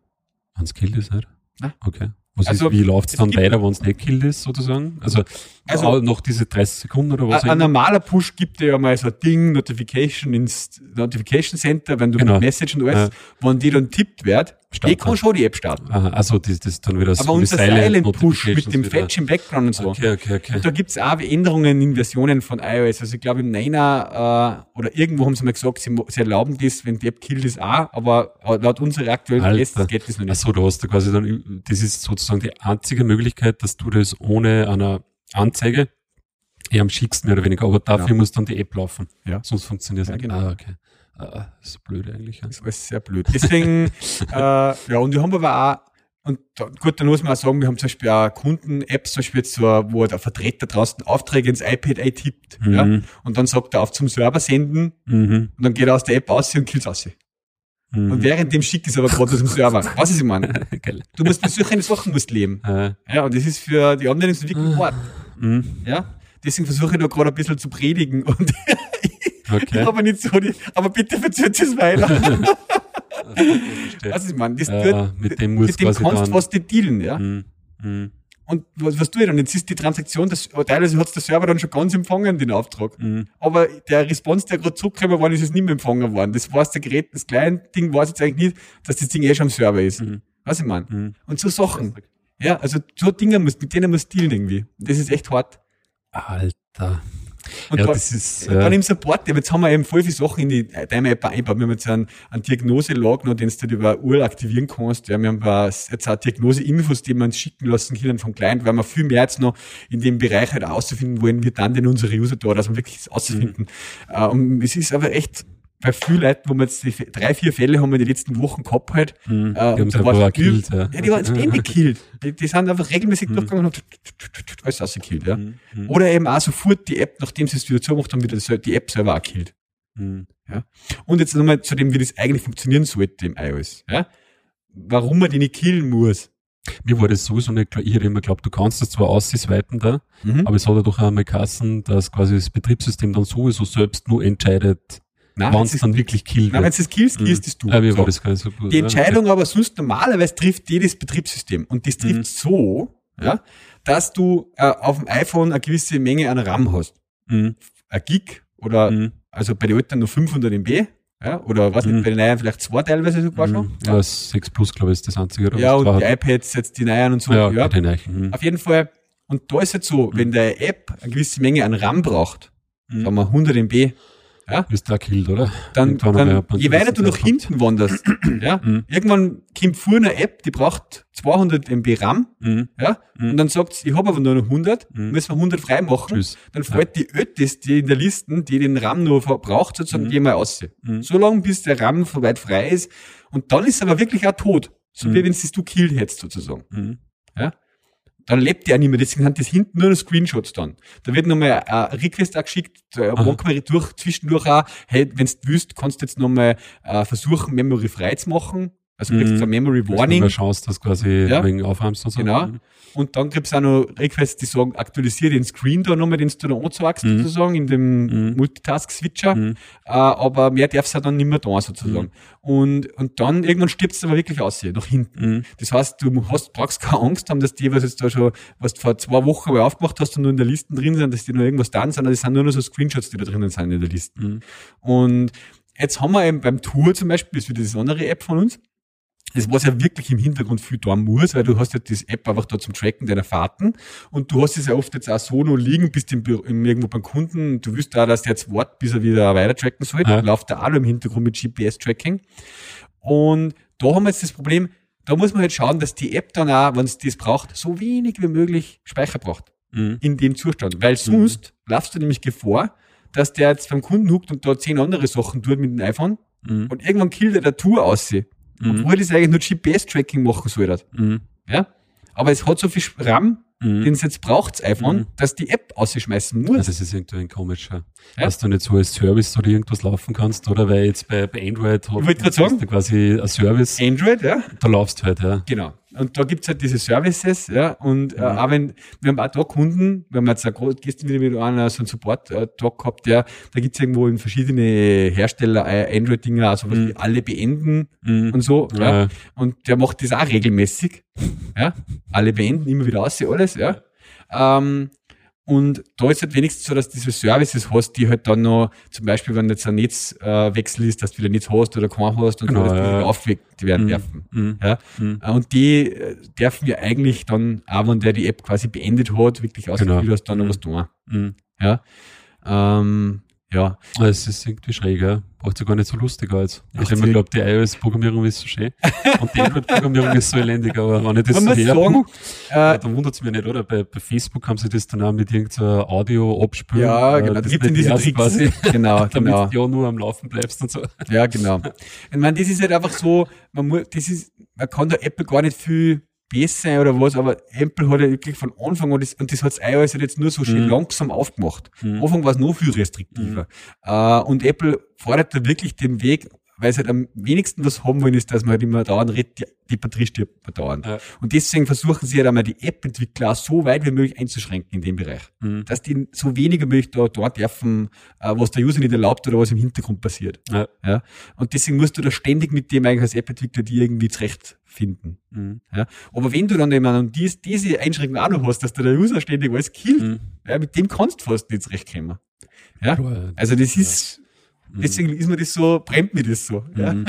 Wenn's killt ist nicht? Ah. Okay. Was also, ist, wie läuft's dann weiter, wenn es nicht killt ist, sozusagen? Also, also noch diese 30 Sekunden oder was? Ein, ein normaler Push gibt dir ja mal so ein Ding, Notification ins Notification Center, wenn du genau. mit Message und alles, ja. wenn die dann tippt wird, Ich kann schon die App starten. Aha, also das, das dann wieder so Aber unser Silent, Silent Push mit dem Fetch im Background und so. Okay, okay, okay. Und da gibt's auch Änderungen in Versionen von iOS. Also ich glaube im 9er äh, oder irgendwo haben sie mal gesagt, sie, sie erlauben das, wenn die App killt ist auch, aber laut unserer aktuellen Tests geht das noch nicht. Achso, du hast da quasi dann, das ist sozusagen die einzige Möglichkeit, dass du das ohne einer Anzeige eher am schicksten mehr oder weniger, aber dafür ja. muss dann die App laufen. Ja. Sonst funktioniert es ja, nicht. Genau. Ah, okay. Ah, ist so blöd eigentlich. Ja. Das ist alles sehr blöd. Deswegen, (laughs) äh, ja, und wir haben aber auch, und da, gut, dann muss man auch sagen, wir haben zum Beispiel auch Kunden-Apps, zum Beispiel so, wo der Vertreter draußen Aufträge ins iPad eintippt, mhm. ja, und dann sagt er auf zum Server senden, mhm. und dann geht er aus der App aus und killt aus. Mhm. Und währenddem schickt es aber gerade aus dem Server. (laughs) Was ist ich meine? du musst mit solchen Sachen musst leben. Ja. ja, und das ist für die Anwendungsentwicklung hart. Mhm. Ja, deswegen versuche ich da gerade ein bisschen zu predigen und (laughs) Okay. aber nicht so, die, aber bitte verzögert es weiter. (laughs) was ich meine, das ja, tut, mit dem, muss mit dem kannst du was nicht dealen, ja. Mm, mm. Und was, was tue ich dann? Jetzt ist die Transaktion, das, teilweise hat der Server dann schon ganz empfangen, den Auftrag. Mm. Aber der Response, der gerade zurückgekommen war, ist es nicht mehr empfangen worden. Das weiß der Gerät, das kleine Ding weiß jetzt eigentlich nicht, dass das Ding eh schon am Server ist. Mhm. Was ich meine? Mhm. Und so Sachen. Ja, also so Dinge muss, mit denen muss dealen irgendwie. Das ist echt hart. Alter. Und ja, da, das ist, äh, dann im Support, jetzt haben wir eben voll viele Sachen in die Time App eingebaut. Wir haben jetzt einen, einen Diagnose-Log noch, den du über URL aktivieren kannst. Ja, wir haben jetzt auch Diagnose-Infos, die wir uns schicken lassen können vom Client, weil wir viel mehr jetzt noch in dem Bereich halt auszufinden wollen, wir dann denn unsere User da, dass wir wirklich auszufinden. Mhm. Uh, und es ist aber echt, bei vielen Leuten, wo wir jetzt die, drei, vier Fälle haben wir in den letzten Wochen gehabt halt. Mhm, äh, die haben da war gekillt, ja. ja. die waren ständig (laughs) gekillt. Die, die sind einfach regelmäßig mhm. durchgegangen und haben alles ausgekillt, ja. Mhm. Oder eben auch sofort die App, nachdem sie es wieder zumacht haben, wieder die App selber auch gekillt. Mhm. Ja. Und jetzt nochmal zu dem, wie das eigentlich funktionieren sollte im iOS, ja. Warum man die nicht killen muss. Mir war das sowieso nicht klar. Ich hätte immer geglaubt, du kannst das zwar aussweiten da, mhm. aber es hat ja doch einmal Kassen, dass quasi das Betriebssystem dann sowieso selbst nur entscheidet, wenn es dann wirklich killt. Nein, wenn es killst, killst es du. Ah, so. das gar nicht so gut. Die Entscheidung okay. aber sonst normalerweise trifft jedes Betriebssystem. Und das trifft mhm. so, ja, dass du äh, auf dem iPhone eine gewisse Menge an RAM hast. Mhm. Ein Gig oder, mhm. also bei den Eltern nur 500 MB. Ja, oder was mhm. nicht, bei den neuen vielleicht zwei teilweise sogar mhm. schon. Ja, 6 Plus, glaube ich, ist das einzige. Oder ja, und die hat. iPads, jetzt die neuen und so. Ja, ja. Die neuen. Mhm. Auf jeden Fall. Und da ist jetzt so, wenn der App eine gewisse Menge an RAM braucht, mhm. sagen wir 100 MB, ja? Ist da killt, oder? Dann, dann je weiter du nach hinten wanderst, (clears throat) ja, mhm. irgendwann kommt vor eine App, die braucht 200 MB RAM, mhm. ja, mhm. und dann sagt ich habe aber nur noch 100, mhm. müssen wir 100 freimachen, Tschüss. dann fällt ja. die Ötis, die in der Liste, die den RAM nur braucht, sozusagen, mhm. die mal aus. Mhm. So lange, bis der RAM weit frei ist, und dann ist es aber wirklich auch tot. So mhm. wie wenn es du killt hättest, sozusagen. Mhm. Ja? Dann lebt die auch nicht mehr. Deswegen sind das hinten nur Screenshots dann. Da wird nochmal ein Request auch geschickt, äh, manchmal durch, zwischendurch auch, hey, wenn du willst, kannst du jetzt nochmal äh, versuchen, Memory frei zu machen. Also du kriegst mhm. ein Memory Warning. Eine Chance, dass quasi ja. wegen aufräumst und so. Genau. Und dann kriegst du auch noch Requests, die sagen, aktualisiere den Screen da nochmal, den du da anzeigst, mhm. sozusagen, in dem mhm. Multitask-Switcher. Mhm. Äh, aber mehr darfst du dann nicht mehr da, sozusagen. Mhm. Und, und dann irgendwann stirbst du aber wirklich aus hier, nach hinten. Mhm. Das heißt, du hast, brauchst keine Angst haben, dass die, was jetzt da schon, was du vor zwei Wochen mal aufgemacht hast und nur in der Liste drin sind, dass die noch irgendwas dann sind, das sind nur noch so Screenshots, die da drinnen sind in der Liste. Mhm. Und jetzt haben wir eben beim Tour zum Beispiel, das ist wieder diese andere App von uns, das was ja wirklich im Hintergrund viel tun muss, weil du hast ja das App einfach da zum Tracken deiner Fahrten und du hast es ja oft jetzt auch so noch liegen, bist im, im, irgendwo beim Kunden, du wirst da, dass der jetzt wartet, bis er wieder weiter tracken soll, ja. läuft da auch im Hintergrund mit GPS-Tracking und da haben wir jetzt das Problem, da muss man halt schauen, dass die App dann auch, wenn es das braucht, so wenig wie möglich Speicher braucht. Mhm. In dem Zustand. Weil sonst mhm. laufst du nämlich Gefahr, dass der jetzt beim Kunden huckt und da zehn andere Sachen tut mit dem iPhone mhm. und irgendwann killt er der Tour aus. Mhm. Obwohl das eigentlich nur GPS-Tracking machen soll. Mhm. Ja? Aber es hat so viel RAM, mhm. den es jetzt braucht, das iPhone, mhm. dass die App ausschmeißen muss. Also das ist irgendwie ein komischer, ja? dass du nicht so als Service oder irgendwas laufen kannst, oder? Weil jetzt bei, bei Android ich sagen, quasi ein Service. Android, ja. Da laufst du halt, ja. Genau. Und da gibt's halt diese Services, ja, und äh, mhm. auch wenn, wir haben auch da Kunden, wir haben jetzt auch gestern wieder mit einem so einen Support-Talk gehabt, der, da gibt's irgendwo in verschiedene Hersteller äh, Android-Dinger, also was mhm. alle beenden mhm. und so, ja. ja. Und der macht das auch regelmäßig, ja. Alle beenden, immer wieder aus, alles, ja. Ähm, und da ist halt wenigstens so, dass diese Services hast, die halt dann noch, zum Beispiel, wenn jetzt ein Netzwechsel ist, dass du wieder Netz hast oder kein hast und genau, so, dass die ja. aufgeweckt werden mhm. dürfen. Mhm. Ja? Mhm. Und die äh, dürfen wir eigentlich dann, auch wenn der die App quasi beendet hat, wirklich ausgeführt genau. hast, dann noch was tun. Mhm. Ja. Ähm, ja. Es ist irgendwie schräg, ja. Braucht sich gar nicht so lustig als. Ich habe immer geglaubt, die iOS-Programmierung ist so schön. Und die Android-Programmierung ist so elendig, aber wenn ich das so her, sagen, äh, dann wundert es mich nicht, oder? Bei, bei, Facebook haben sie das dann auch mit irgendeiner Audio abspülen. Ja, äh, genau. Das gibt in diese Tricks. Quasi, (laughs) genau, (laughs) damit genau. du ja nur am Laufen bleibst und so. Ja, genau. Ich meine, das ist halt einfach so, man muss, das ist, man kann da Apple gar nicht viel besser oder was, aber Apple hat ja wirklich von Anfang an, das, und das hat das iOS halt jetzt nur so schön mhm. langsam aufgemacht. Mhm. Anfang war es noch viel restriktiver. Mhm. Uh, und Apple fordert da wirklich den Weg, weil sie halt am wenigsten was haben wollen, ist, dass man halt immer dauernd redet, die, die Batterie stirbt dauernd. Ja. Und deswegen versuchen sie halt einmal die App-Entwickler so weit wie möglich einzuschränken in dem Bereich. Mhm. Dass die so wenig wie möglich da dort dürfen, äh, was der User nicht erlaubt oder was im Hintergrund passiert. Ja. ja. Und deswegen musst du da ständig mit dem eigentlich als App-Entwickler die irgendwie zurechtfinden. Mhm. Ja. Aber wenn du dann eben dies, diese Einschränkung auch noch hast, dass der User ständig alles killt, mhm. ja, mit dem kannst du fast nicht zurechtkommen. Ja. Also das ist. Deswegen ist mir das so, brennt mir das so. Ja. Mhm.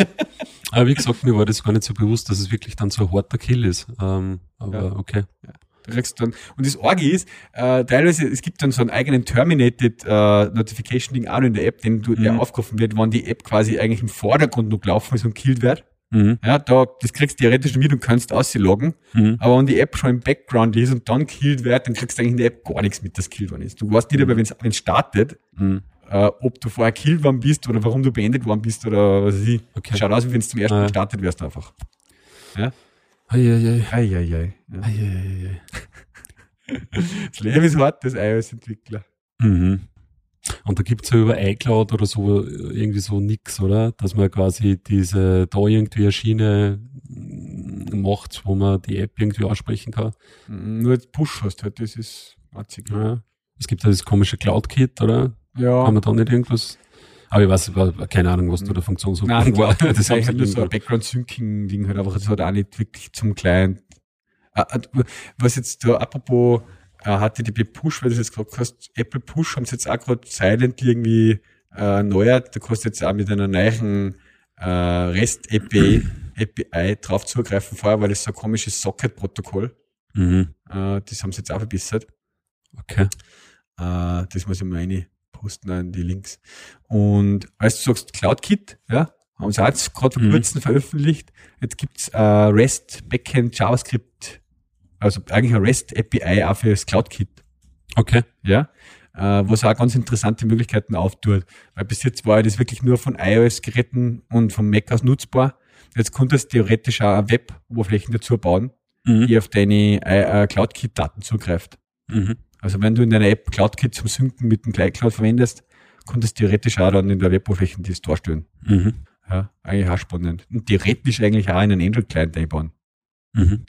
Aber wie gesagt, mir war das gar nicht so bewusst, dass es wirklich dann so ein harter Kill ist. Ähm, aber ja. okay. Ja. Du kriegst dann, und das Orgi ist, äh, teilweise, es gibt dann so einen eigenen Terminated äh, Notification Ding auch in der App, den du, mhm. der aufgerufen wird, wann die App quasi eigentlich im Vordergrund noch gelaufen ist und killed wird. Mhm. Ja, da, das kriegst du theoretisch mit und kannst ausloggen. Mhm. Aber wenn die App schon im Background ist und dann killed wird, dann kriegst du eigentlich in der App gar nichts mit, das killed worden ist. Du weißt nicht, aber wenn es startet, mhm äh, ob du vorher killed worden bist oder warum du beendet worden bist oder was weiß ich. Okay. Schaut aus, wie wenn du zum ersten Mal gestartet wärst einfach. Ja? Eieiei. Eieiei. Ja. Eieiei. (laughs) das Leben ist hart, das iOS-Entwickler. Mhm. Und da gibt's ja über iCloud oder so irgendwie so nix, oder? Dass man quasi diese, da irgendwie eine Schiene macht, wo man die App irgendwie aussprechen kann. Nur Push hast halt, das ist einzig. Ja. Es gibt ja das komische Cloud-Kit, oder? Ja. Haben wir da nicht irgendwas? Aber ich weiß, keine Ahnung, was da der Funktion so Nein, war. (laughs) Das, ist halt so ein Background-Syncing-Ding halt einfach, das hat auch nicht wirklich zum Client. Ah, ah, was jetzt da, apropos HTTP Push, weil du jetzt gesagt hast, Apple Push haben sie jetzt auch gerade silent irgendwie äh, neuert. Da kannst du jetzt auch mit einer neuen äh, REST API, drauf zugreifen. Vorher war das so ein komisches Socket-Protokoll. Mhm. Äh, das haben sie jetzt auch verbessert. Okay. Äh, das muss ich mal rein posten in die Links. Und als du sagst CloudKit, ja, haben sie jetzt gerade vor mhm. kurzem veröffentlicht. Jetzt gibt's äh, REST Backend JavaScript, also eigentlich ein REST API auch für das CloudKit. Okay. Ja. Äh, was auch ganz interessante Möglichkeiten auftut. Weil bis jetzt war das wirklich nur von iOS-Geräten und vom Mac aus nutzbar. Jetzt konntest du theoretisch auch Web-Oberflächen dazu bauen, mhm. die auf deine äh, CloudKit-Daten zugreift. Mhm. Also wenn du in deiner App CloudKit zum Synken mit dem Gleitcloud verwendest, konntest du theoretisch auch dann in der Weboberfläche das darstellen. Mhm. Ja, eigentlich auch spannend. Und theoretisch eigentlich auch in einen Android-Client einbauen. Mhm.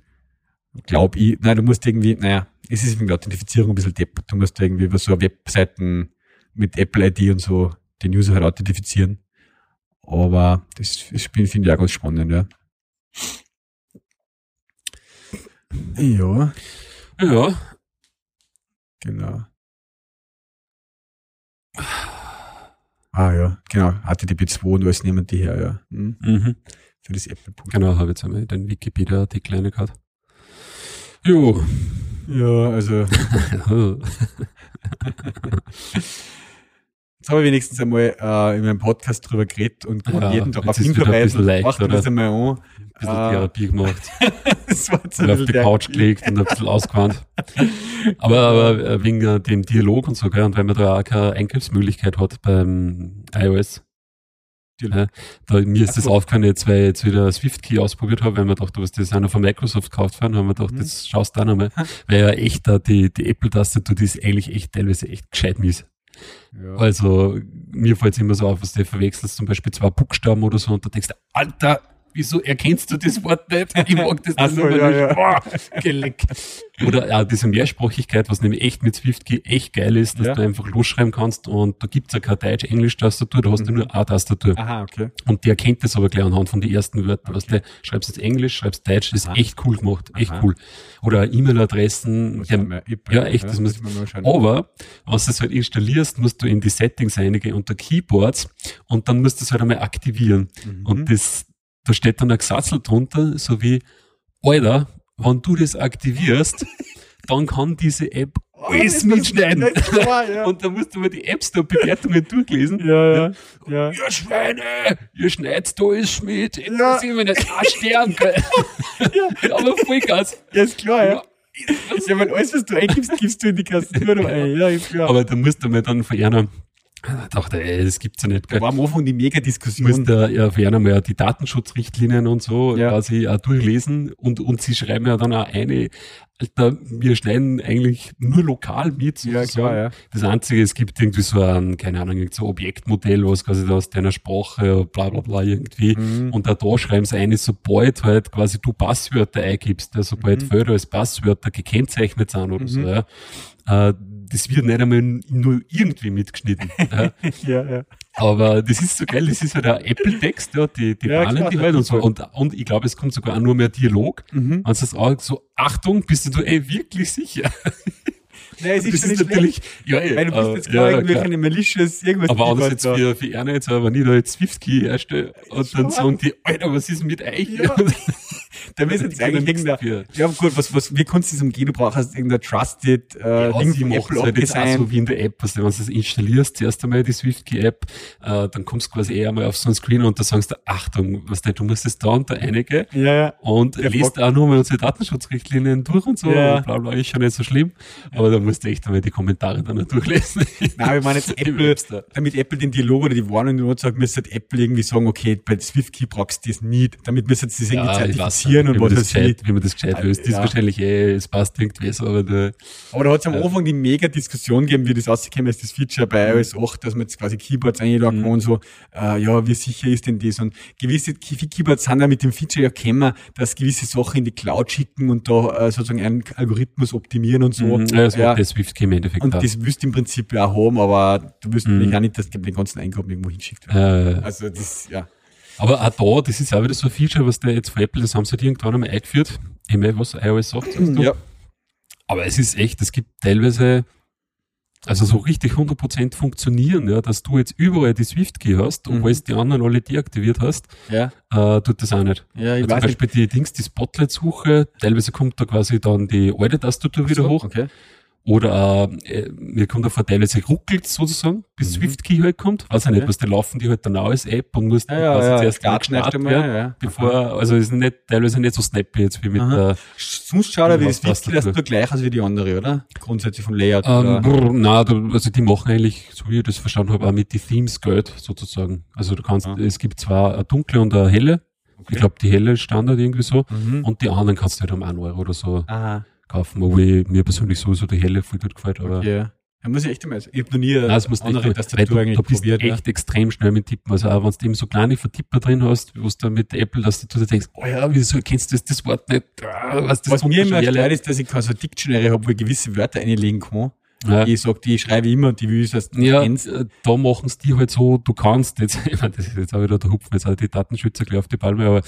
Glaub ich. Nein, du musst irgendwie, naja, es ist wegen der Authentifizierung ein bisschen depp. Du musst irgendwie über so Webseiten mit Apple ID und so den User halt authentifizieren. Aber das, das finde ich auch ganz spannend, ja. Ja. Ja. Genau. Ah ja, genau. HTTP 2 und alles nehmen die her, ja. Mhm. Mhm. Für das Apple. -Punkt. Genau, habe jetzt einmal den Wikipedia-Artikel eine gehabt. Jo. Ja, also. (laughs) (laughs) (laughs) Jetzt habe ich wenigstens einmal äh, in meinem Podcast drüber geredet und kann ja, jeden darauf hinverweisen. Macht das einmal an. Ein bisschen äh, Therapie gemacht. (laughs) das war und auf die Couch gelegt und ein bisschen ausgewandt. Aber, aber äh, wegen äh, dem Dialog und so, gell, und wenn man da auch keine Eingriffsmöglichkeit hat beim iOS. Ja, da, mir ist das aufgefallen, jetzt, weil ich jetzt wieder SwiftKey ausprobiert habe, weil man dachte, was das einer von Microsoft gekauft haben, haben wir gedacht, mhm. das schaust du auch nochmal. (laughs) weil ja echt da die, die Apple-Tastatur, die ist eigentlich echt teilweise echt gescheit mies. Also mir fällt es immer so auf, was du verwechselst, zum Beispiel zwei Buchstaben oder so und da denkst du, Alter, wieso erkennst du das Wort nicht? Ich mag das nicht. So, ja, ja. Boah, geleck. Oder ja, diese Mehrsprachigkeit, was nämlich echt mit SwiftKey echt geil ist, dass ja. du einfach losschreiben kannst und da gibt's ja keine Deutsch-Englisch-Tastatur, da hast du mhm. nur eine Tastatur. Aha, okay. Und die erkennt das aber gleich anhand von den ersten Wörtern. Okay. Weißt du, schreibst jetzt Englisch, schreibst Deutsch, das ist Aha. echt cool gemacht, echt Aha. cool. Oder E-Mail-Adressen, ja, echt, das muss, aber, wenn du es halt installierst, musst du in die Settings einige unter Keyboards und dann musst du es halt einmal aktivieren. Mhm. Und das, da steht dann ein Gesatzel drunter, so wie, Alter, wenn du das aktivierst, (laughs) dann kann diese App oh, alles mitschneiden. Klar, ja. (laughs) Und da musst du mal die App Store Bewertungen durchlesen. Ja, ja. ja. Ihr Schweine, ihr schneidet da alles mit. Ja. sehen wir nicht ein Stern. (laughs) ja. Aber Vollgas. Ja, ist klar, ja. Ja, weil alles, was du eingibst, gibst du in die ein. Ja, ist klar. Aber da musst du mal dann von einer ich dachte, ey, das gibt's ja nicht. War am Anfang die Mega-Diskussion. Muss da ja für mal die Datenschutzrichtlinien und so ja. quasi auch durchlesen und, und sie schreiben ja dann auch eine, Alter, wir schneiden eigentlich nur lokal mit. Ja, klar, ja. Das Einzige, es gibt irgendwie so ein, keine Ahnung, so Objektmodell, was quasi da aus deiner Sprache, bla, bla, bla, irgendwie. Mhm. Und da, da schreiben sie eine, sobald halt quasi du Passwörter eingibst, ja, sobald mhm. Felder als Passwörter gekennzeichnet sind oder mhm. so, ja. Äh, das wird nicht einmal nur irgendwie mitgeschnitten. (laughs) ja. ja, ja. Aber das ist so geil, das ist halt ein Apple-Text, ja, die, die ja, warnen die halt und so. Und, und ich glaube, es kommt sogar auch nur mehr Dialog. Mhm. Und es auch so, Achtung, bist du ey, wirklich sicher? Nein, es (laughs) ist, das ist natürlich, ja, ey, weil du bist jetzt klar, ja, irgendwelche Malicious, irgendwas. Aber anders jetzt für, für Erna jetzt, aber nicht da jetzt Swift-Key erstelle und dann sagen die, Alter, was ist mit euch? Ja. (laughs) da müssen jetzt eigentlich irgendein, ja gut, was, was, wie kannst du das umgehen? Du brauchst irgendein Trusted, äh, ja, Ding vom Apple halt jetzt auch so wie in der App, also wenn du das installierst, zuerst einmal die SwiftKey-App, äh, dann kommst du quasi eher einmal auf so einen Screen und da sagst du, Achtung, was du, du musst das da und da einige ja, ja. und Der liest auch nur mal unsere Datenschutzrichtlinien durch und so, ja. bla bla, ist schon nicht so schlimm, aber da musst du echt einmal die Kommentare dann durchlesen. (laughs) Nein, ich meine jetzt (laughs) Apple, damit Apple den Dialog oder die Warnung nur sagt, müsste Apple irgendwie sagen, okay, bei SwiftKey brauchst du das nicht, damit müsste das irgendwie ja, zertifizieren und was das gescheit, wie man das gescheit löst, ja. ist wahrscheinlich eh, es passt irgendwie so, aber da, Aber da hat es am Anfang die mega Diskussion gegeben, wie das rausgekommen ist, das Feature bei iOS 8, dass man jetzt quasi Keyboards einladen mhm. kann und so, äh, ja, wie sicher ist denn das? Und gewisse Keyboards sind ja mit dem Feature ja kennen, dass gewisse Sachen in die Cloud schicken und da äh, sozusagen einen Algorithmus optimieren und so. Mhm. Ja, das ja. das Swift im Endeffekt. Und auch. das wüsst im Prinzip ja auch haben, aber du wirst mhm. auch nicht, dass den ganzen Eingaben irgendwo hinschickt werden. Äh. Also das, ja. Aber auch da, das ist auch wieder so ein Feature, was der jetzt von Apple, das haben sie halt irgendwann einmal eingeführt. Ich meine, was iOS sagt, sagst du? Ja. Aber es ist echt, es gibt teilweise, also so richtig 100% funktionieren, ja, dass du jetzt überall die Swift-Key hast, obwohl mhm. die anderen alle deaktiviert hast, ja. äh, tut das auch nicht. Ja, ich also weiß zum Beispiel nicht. die Dings, die Spotlight-Suche, teilweise kommt da quasi dann die alte Tastatur wieder so, hoch. Okay. Oder äh, mir kommt der Vorteil, es ruckelt sozusagen, bis mhm. SwiftKey halt kommt. Weiß ich nicht, was da laufen die halt dann auch als App und musst ja, ja, quasi ja, zuerst ja, starten werden, ja. bevor, also ist nicht, teilweise nicht so snappy jetzt wie mit Aha. der. Sonst schaut er wie das SwiftKey, das nur gleich als wie die andere, oder? Grundsätzlich vom Layout. Ähm, brr, na, also die machen eigentlich, so wie ich das verstanden habe, auch mit die Themes Geld sozusagen. Also du kannst, ah. es gibt zwar eine dunkle und eine helle. Okay. Ich glaube, die helle ist Standard irgendwie so. Mhm. Und die anderen kannst du halt um 1 Euro oder so. Aha kaufen, obwohl mir persönlich sowieso die helle voll gut gefällt. Aber okay. Da muss ich echt einmal, ich habe noch nie das musst andere echt, Tastatur weil du, du bist probiert. echt extrem schnell mit Tippen. Also auch wenn du eben so kleine Vertipper drin hast, wo du mit der Apple, dass du dir denkst, oh ja, wieso kennst du das, das Wort nicht? Ah, Was, Was mir immer leid ist, dass ich keine so Dictionary habe, wo ich gewisse Wörter einlegen kann. Ja. Ich sag, die schreibe ich immer die will ich das Ja, kennst. äh, da machen es die halt so, du kannst jetzt, (laughs) ich meine, das ist jetzt auch wieder der Hupfen, jetzt auch die Datenschützer gleich auf die Palme, aber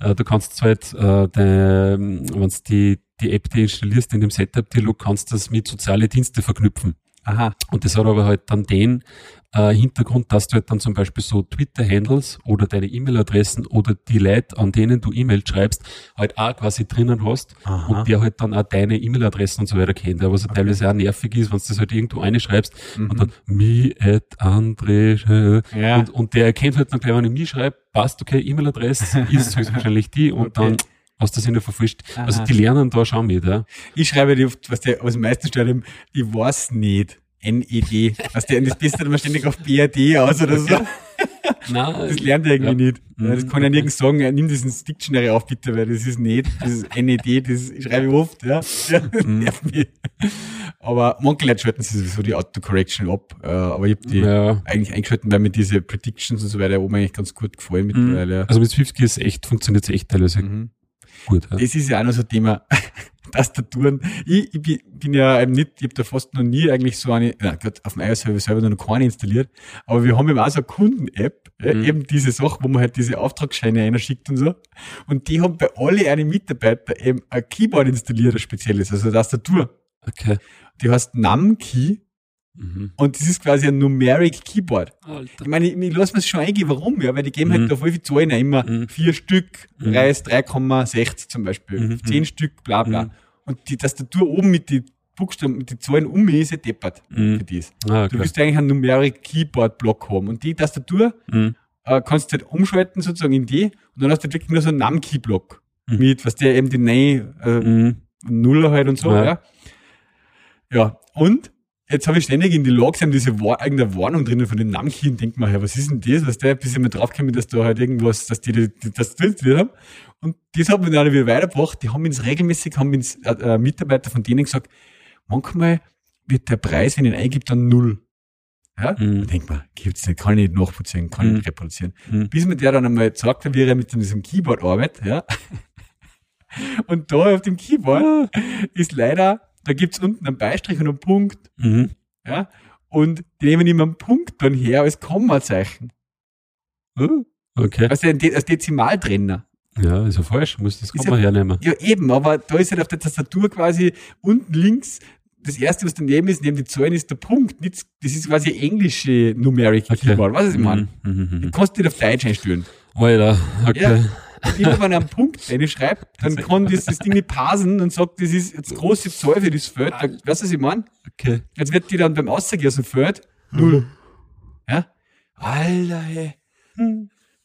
äh, du kannst halt, äh, wenn du die, die App, die installierst in dem Setup-Dialog, kannst das mit soziale Dienste verknüpfen. Aha. Und das hat aber halt dann den äh, Hintergrund, dass du halt dann zum Beispiel so Twitter-Handles oder deine E-Mail-Adressen oder die Leute, an denen du E-Mail schreibst, halt auch quasi drinnen hast Aha. und der halt dann auch deine E-Mail-Adressen und so weiter kennt. Was halt teilweise auch nervig ist, wenn du das halt irgendwo einschreibst Mhm. und dann me at Andre Ja. und, und der erkennt halt dann gleich, wenn ich mich schreibe, passt, okay, E-Mail-Adresse (laughs) ist höchstwahrscheinlich die und Okay. dann hast du das der verfrischt. Also die lernen da schon mit, ja. Ich schreibe die oft, was der, was meisten eben, ich weiß nicht. N-E-D. Was der, das bist dann immer ständig auf B-A-D aus oder so. Nein, Das lernt er irgendwie Ja. nicht. Ja, Das kann ja nirgends sagen, nimm diesen Dictionary auf, bitte, weil das ist nicht, das ist NED, das schreibe ich oft, ja. ja das Mhm. nervt mich. Aber manche Leute schalten sich sowieso die Autocorrection ab, äh, aber ich habe die ja. eigentlich eingeschalten, weil mir diese Predictions und so weiter oben eigentlich ganz gut gefallen mittlerweile. ja. Also mit Swift ist echt, funktioniert es echt teilweise Mhm. Gut. Ja. Das ist ja auch noch so ein Thema. (laughs) Tastaturen. Ich, ich bin- ja eben nicht, ich habe da fast noch nie eigentlich so eine, na Gott, auf dem iOS habe ich selber noch keine installiert, aber wir haben eben auch so eine Kunden-App, Mhm. eben diese Sache, wo man halt diese Auftragsscheine einschickt und so. Und die haben bei alle eine Mitarbeiter eben ein Keyboard installiert, ein spezielles, also eine Tastatur. Okay. Die heißt NumKey Mhm. und das ist quasi ein Numeric Keyboard. Ich Alter. meine, ich, ich lasse mir schon eingehen, warum, ja, weil die geben Mhm. halt da voll viel Zahlen immer Mhm. vier Stück, Mhm. Reis 3,60 zum Beispiel, Mhm. zehn Stück, bla bla. Mhm. Und die Tastatur oben mit den Buchstaben, mit den Zahlen um mich ist ja deppert Mhm. für das. Ah, Du willst eigentlich einen Numeric Keyboard Block haben. Und die Tastatur Mhm. äh, kannst du halt umschalten sozusagen in die und dann hast du halt wirklich nur so einen Num-Key Block. Mhm. Mit, was der eben die neue äh, Mhm. Nuller halt und so, Ja. ja. Ja, und jetzt habe ich ständig in die Logs eben diese War irgendeine Warnung drinnen von den Namki und denk mal, ja, was ist denn das? Was der, bis ich mal draufgekommen, dass da halt irgendwas, dass die, die, das installiert haben. Und das hat mir dann wieder weitergebracht. Die haben uns regelmäßig, haben uns äh, äh, Mitarbeiter von denen gesagt, manchmal wird der Preis, wenn ich ihn eingibt, dann null. Ja? Mhm. Denk mal, gibt's nicht, kann ich nicht nachvollziehen, kann ich Mhm. nicht reproduzieren. Mhm. Bis mir der dann einmal gesagt hat, wie er mit diesem Keyboard arbeitet, ja. (laughs) Und da auf dem Keyboard ist leider, da gibt's unten einen Beistrich und einen Punkt, Mhm. ja. Und die nehmen immer einen Punkt dann her als Kommazeichen. Hm? Okay. Also als Dezimaltrenner. Ja, ist ja falsch. Muss das kann man hernehmen. Ja, eben, aber da ist halt auf der Tastatur quasi unten links das erste, was daneben ist, neben die Zahlen, ist der Punkt. Nicht, das ist quasi englische Numeric Keyboard. Was ist ich meine? Mhm. Du kannst nicht auf Deutsch einstellen. Alter, okay. Ja. Und immer wenn er einen Punkt reinschreibt, dann kann das, das Ding nicht parsen und sagt, das ist jetzt große Zahl für das Feld. Da, weißt du, was ich meine? okay. Jetzt wird die dann beim Auszug aus dem Feld null. Ja? Alter, ey.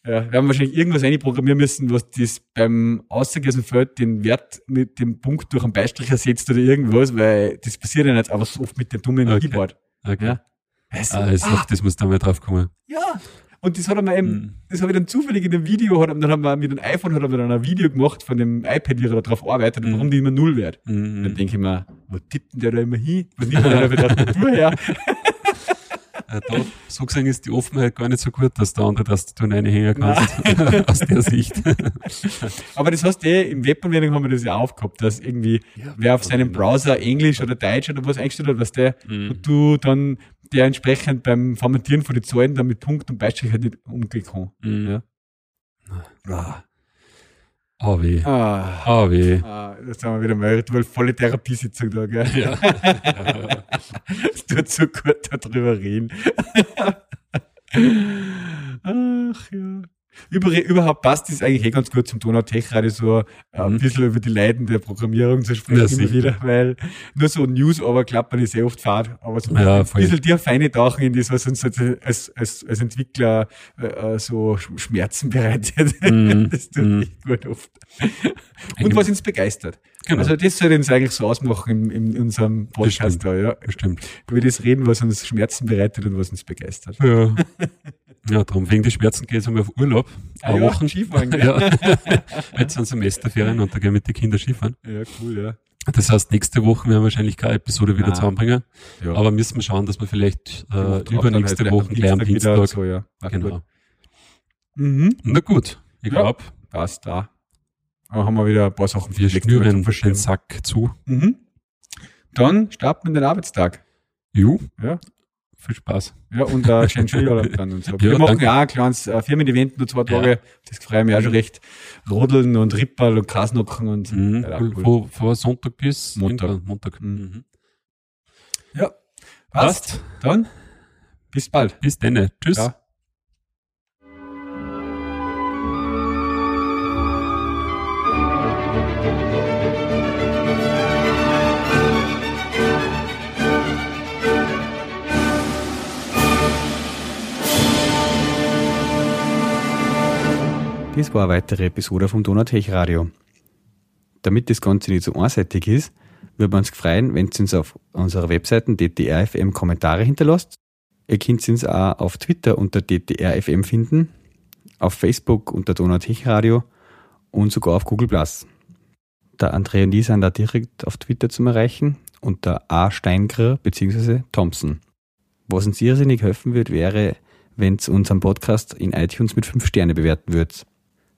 Ja, wir haben wahrscheinlich irgendwas einprogrammieren müssen, was das beim Auszug aus dem Feld den Wert mit dem Punkt durch einen Beistrich ersetzt oder irgendwas, weil das passiert ja nicht einfach so oft mit dem dummen Okay. Keyboard. okay. Ja. Also, Ah, jetzt ah, noch, das muss da mal drauf kommen. ja. Und das hat er mir eben, Mhm. das habe ich dann zufällig in dem Video, hat, dann haben wir mit dem iPhone hat er mir dann ein Video gemacht von dem iPad, wie er da drauf arbeitet, und Mhm. warum die immer null wird. Mhm. Dann denke ich mir, wo tippt denn der da immer hin? Was nimmt der da für (laughs) Tastatur her? Ja, da, so gesehen ist die Offenheit gar nicht so gut, dass du da andere Tastaturen reinhängen kannst. (laughs) Aus der Sicht. (laughs) Aber das heißt eh, im Webanwendung haben wir das ja aufgehabt, dass irgendwie, wer auf seinem Browser Englisch oder Deutsch oder was eingestellt hat, was der, Mhm. und du dann der entsprechend beim Formatieren von den Zahlen dann mit Punkt und Beistrich halt nicht umgehen kann. Mhm. Ja. Ah. Oh weh. Ah. Oh weh. Ah, das haben wir wieder mal eine volle Therapiesitzung da, gell? Ja. (laughs) Es tut so gut, darüber reden. Ach ja. Über, überhaupt passt es eigentlich eh ganz gut zum Donau Tech Radio so äh, ein Mhm. bisschen über die Leiden der Programmierung zu sprechen Ja, wieder, weil nur so News aber klappern ist sehr oft fad, aber so Ja, ein bisschen dir feine tauchen in das, was uns als, als, als, Entwickler äh, äh, so Sch- Schmerzen bereitet. Mhm. (laughs) Das tut Mhm. echt gut oft. Und was uns begeistert. Genau. Also das soll uns eigentlich so ausmachen in, in unserem Podcast stimmt. da, ja. Bestimmt. Über das reden, was uns Schmerzen bereitet und was uns begeistert. Ja. Ja, darum, wegen die Schmerzen geht es einmal auf Urlaub. Ah ja, Wochen. Skifahren, ja. (laughs) Jetzt sind Semesterferien und da gehen wir mit den Kindern Skifahren. Ja, cool, ja. Das heißt, nächste Woche werden wir wahrscheinlich keine Episode wieder Nein. zusammenbringen. Ja. Aber müssen wir schauen, dass wir vielleicht äh, übernächste halt Woche gleich am Dienstag. So, ja. Genau. Mhm. Na gut, ich ja, glaube. Passt da. Aber haben wir wieder ein paar Sachen Wir schnüren den Sack zu. Mhm. Dann starten wir den Arbeitstag. Jo. Ja. Viel Spaß. Ja, und äh, schönen Skiurlaub dann und so. (laughs) Ja, wir machen ja ein kleines äh, Firmen-Event nur zwei Tage. Ja. Das freue ich mich auch schon recht. Rodeln und Rippal und Krasnocken und mhm. cool. Wo, vor Sonntag bis Montag. Montag. Mhm. mhm. Ja. Passt. Passt. Dann bis bald. Bis dann. Tschüss. Ja. Das war eine weitere Episode vom Donatech Radio. Damit das Ganze nicht so einseitig ist, würden wir uns freuen, wenn ihr uns auf unserer Webseite DTRFM Kommentare hinterlasst. Ihr könnt uns auch auf Twitter unter DTRFM finden, auf Facebook unter Donatech Radio und sogar auf Google Plus. Der André und ich sind da direkt auf Twitter zu erreichen unter A. Steingrer bzw. Thompson. Was uns irrsinnig helfen wird, wäre, wenn ihr unseren Podcast in iTunes mit 5 Sterne bewerten würdet.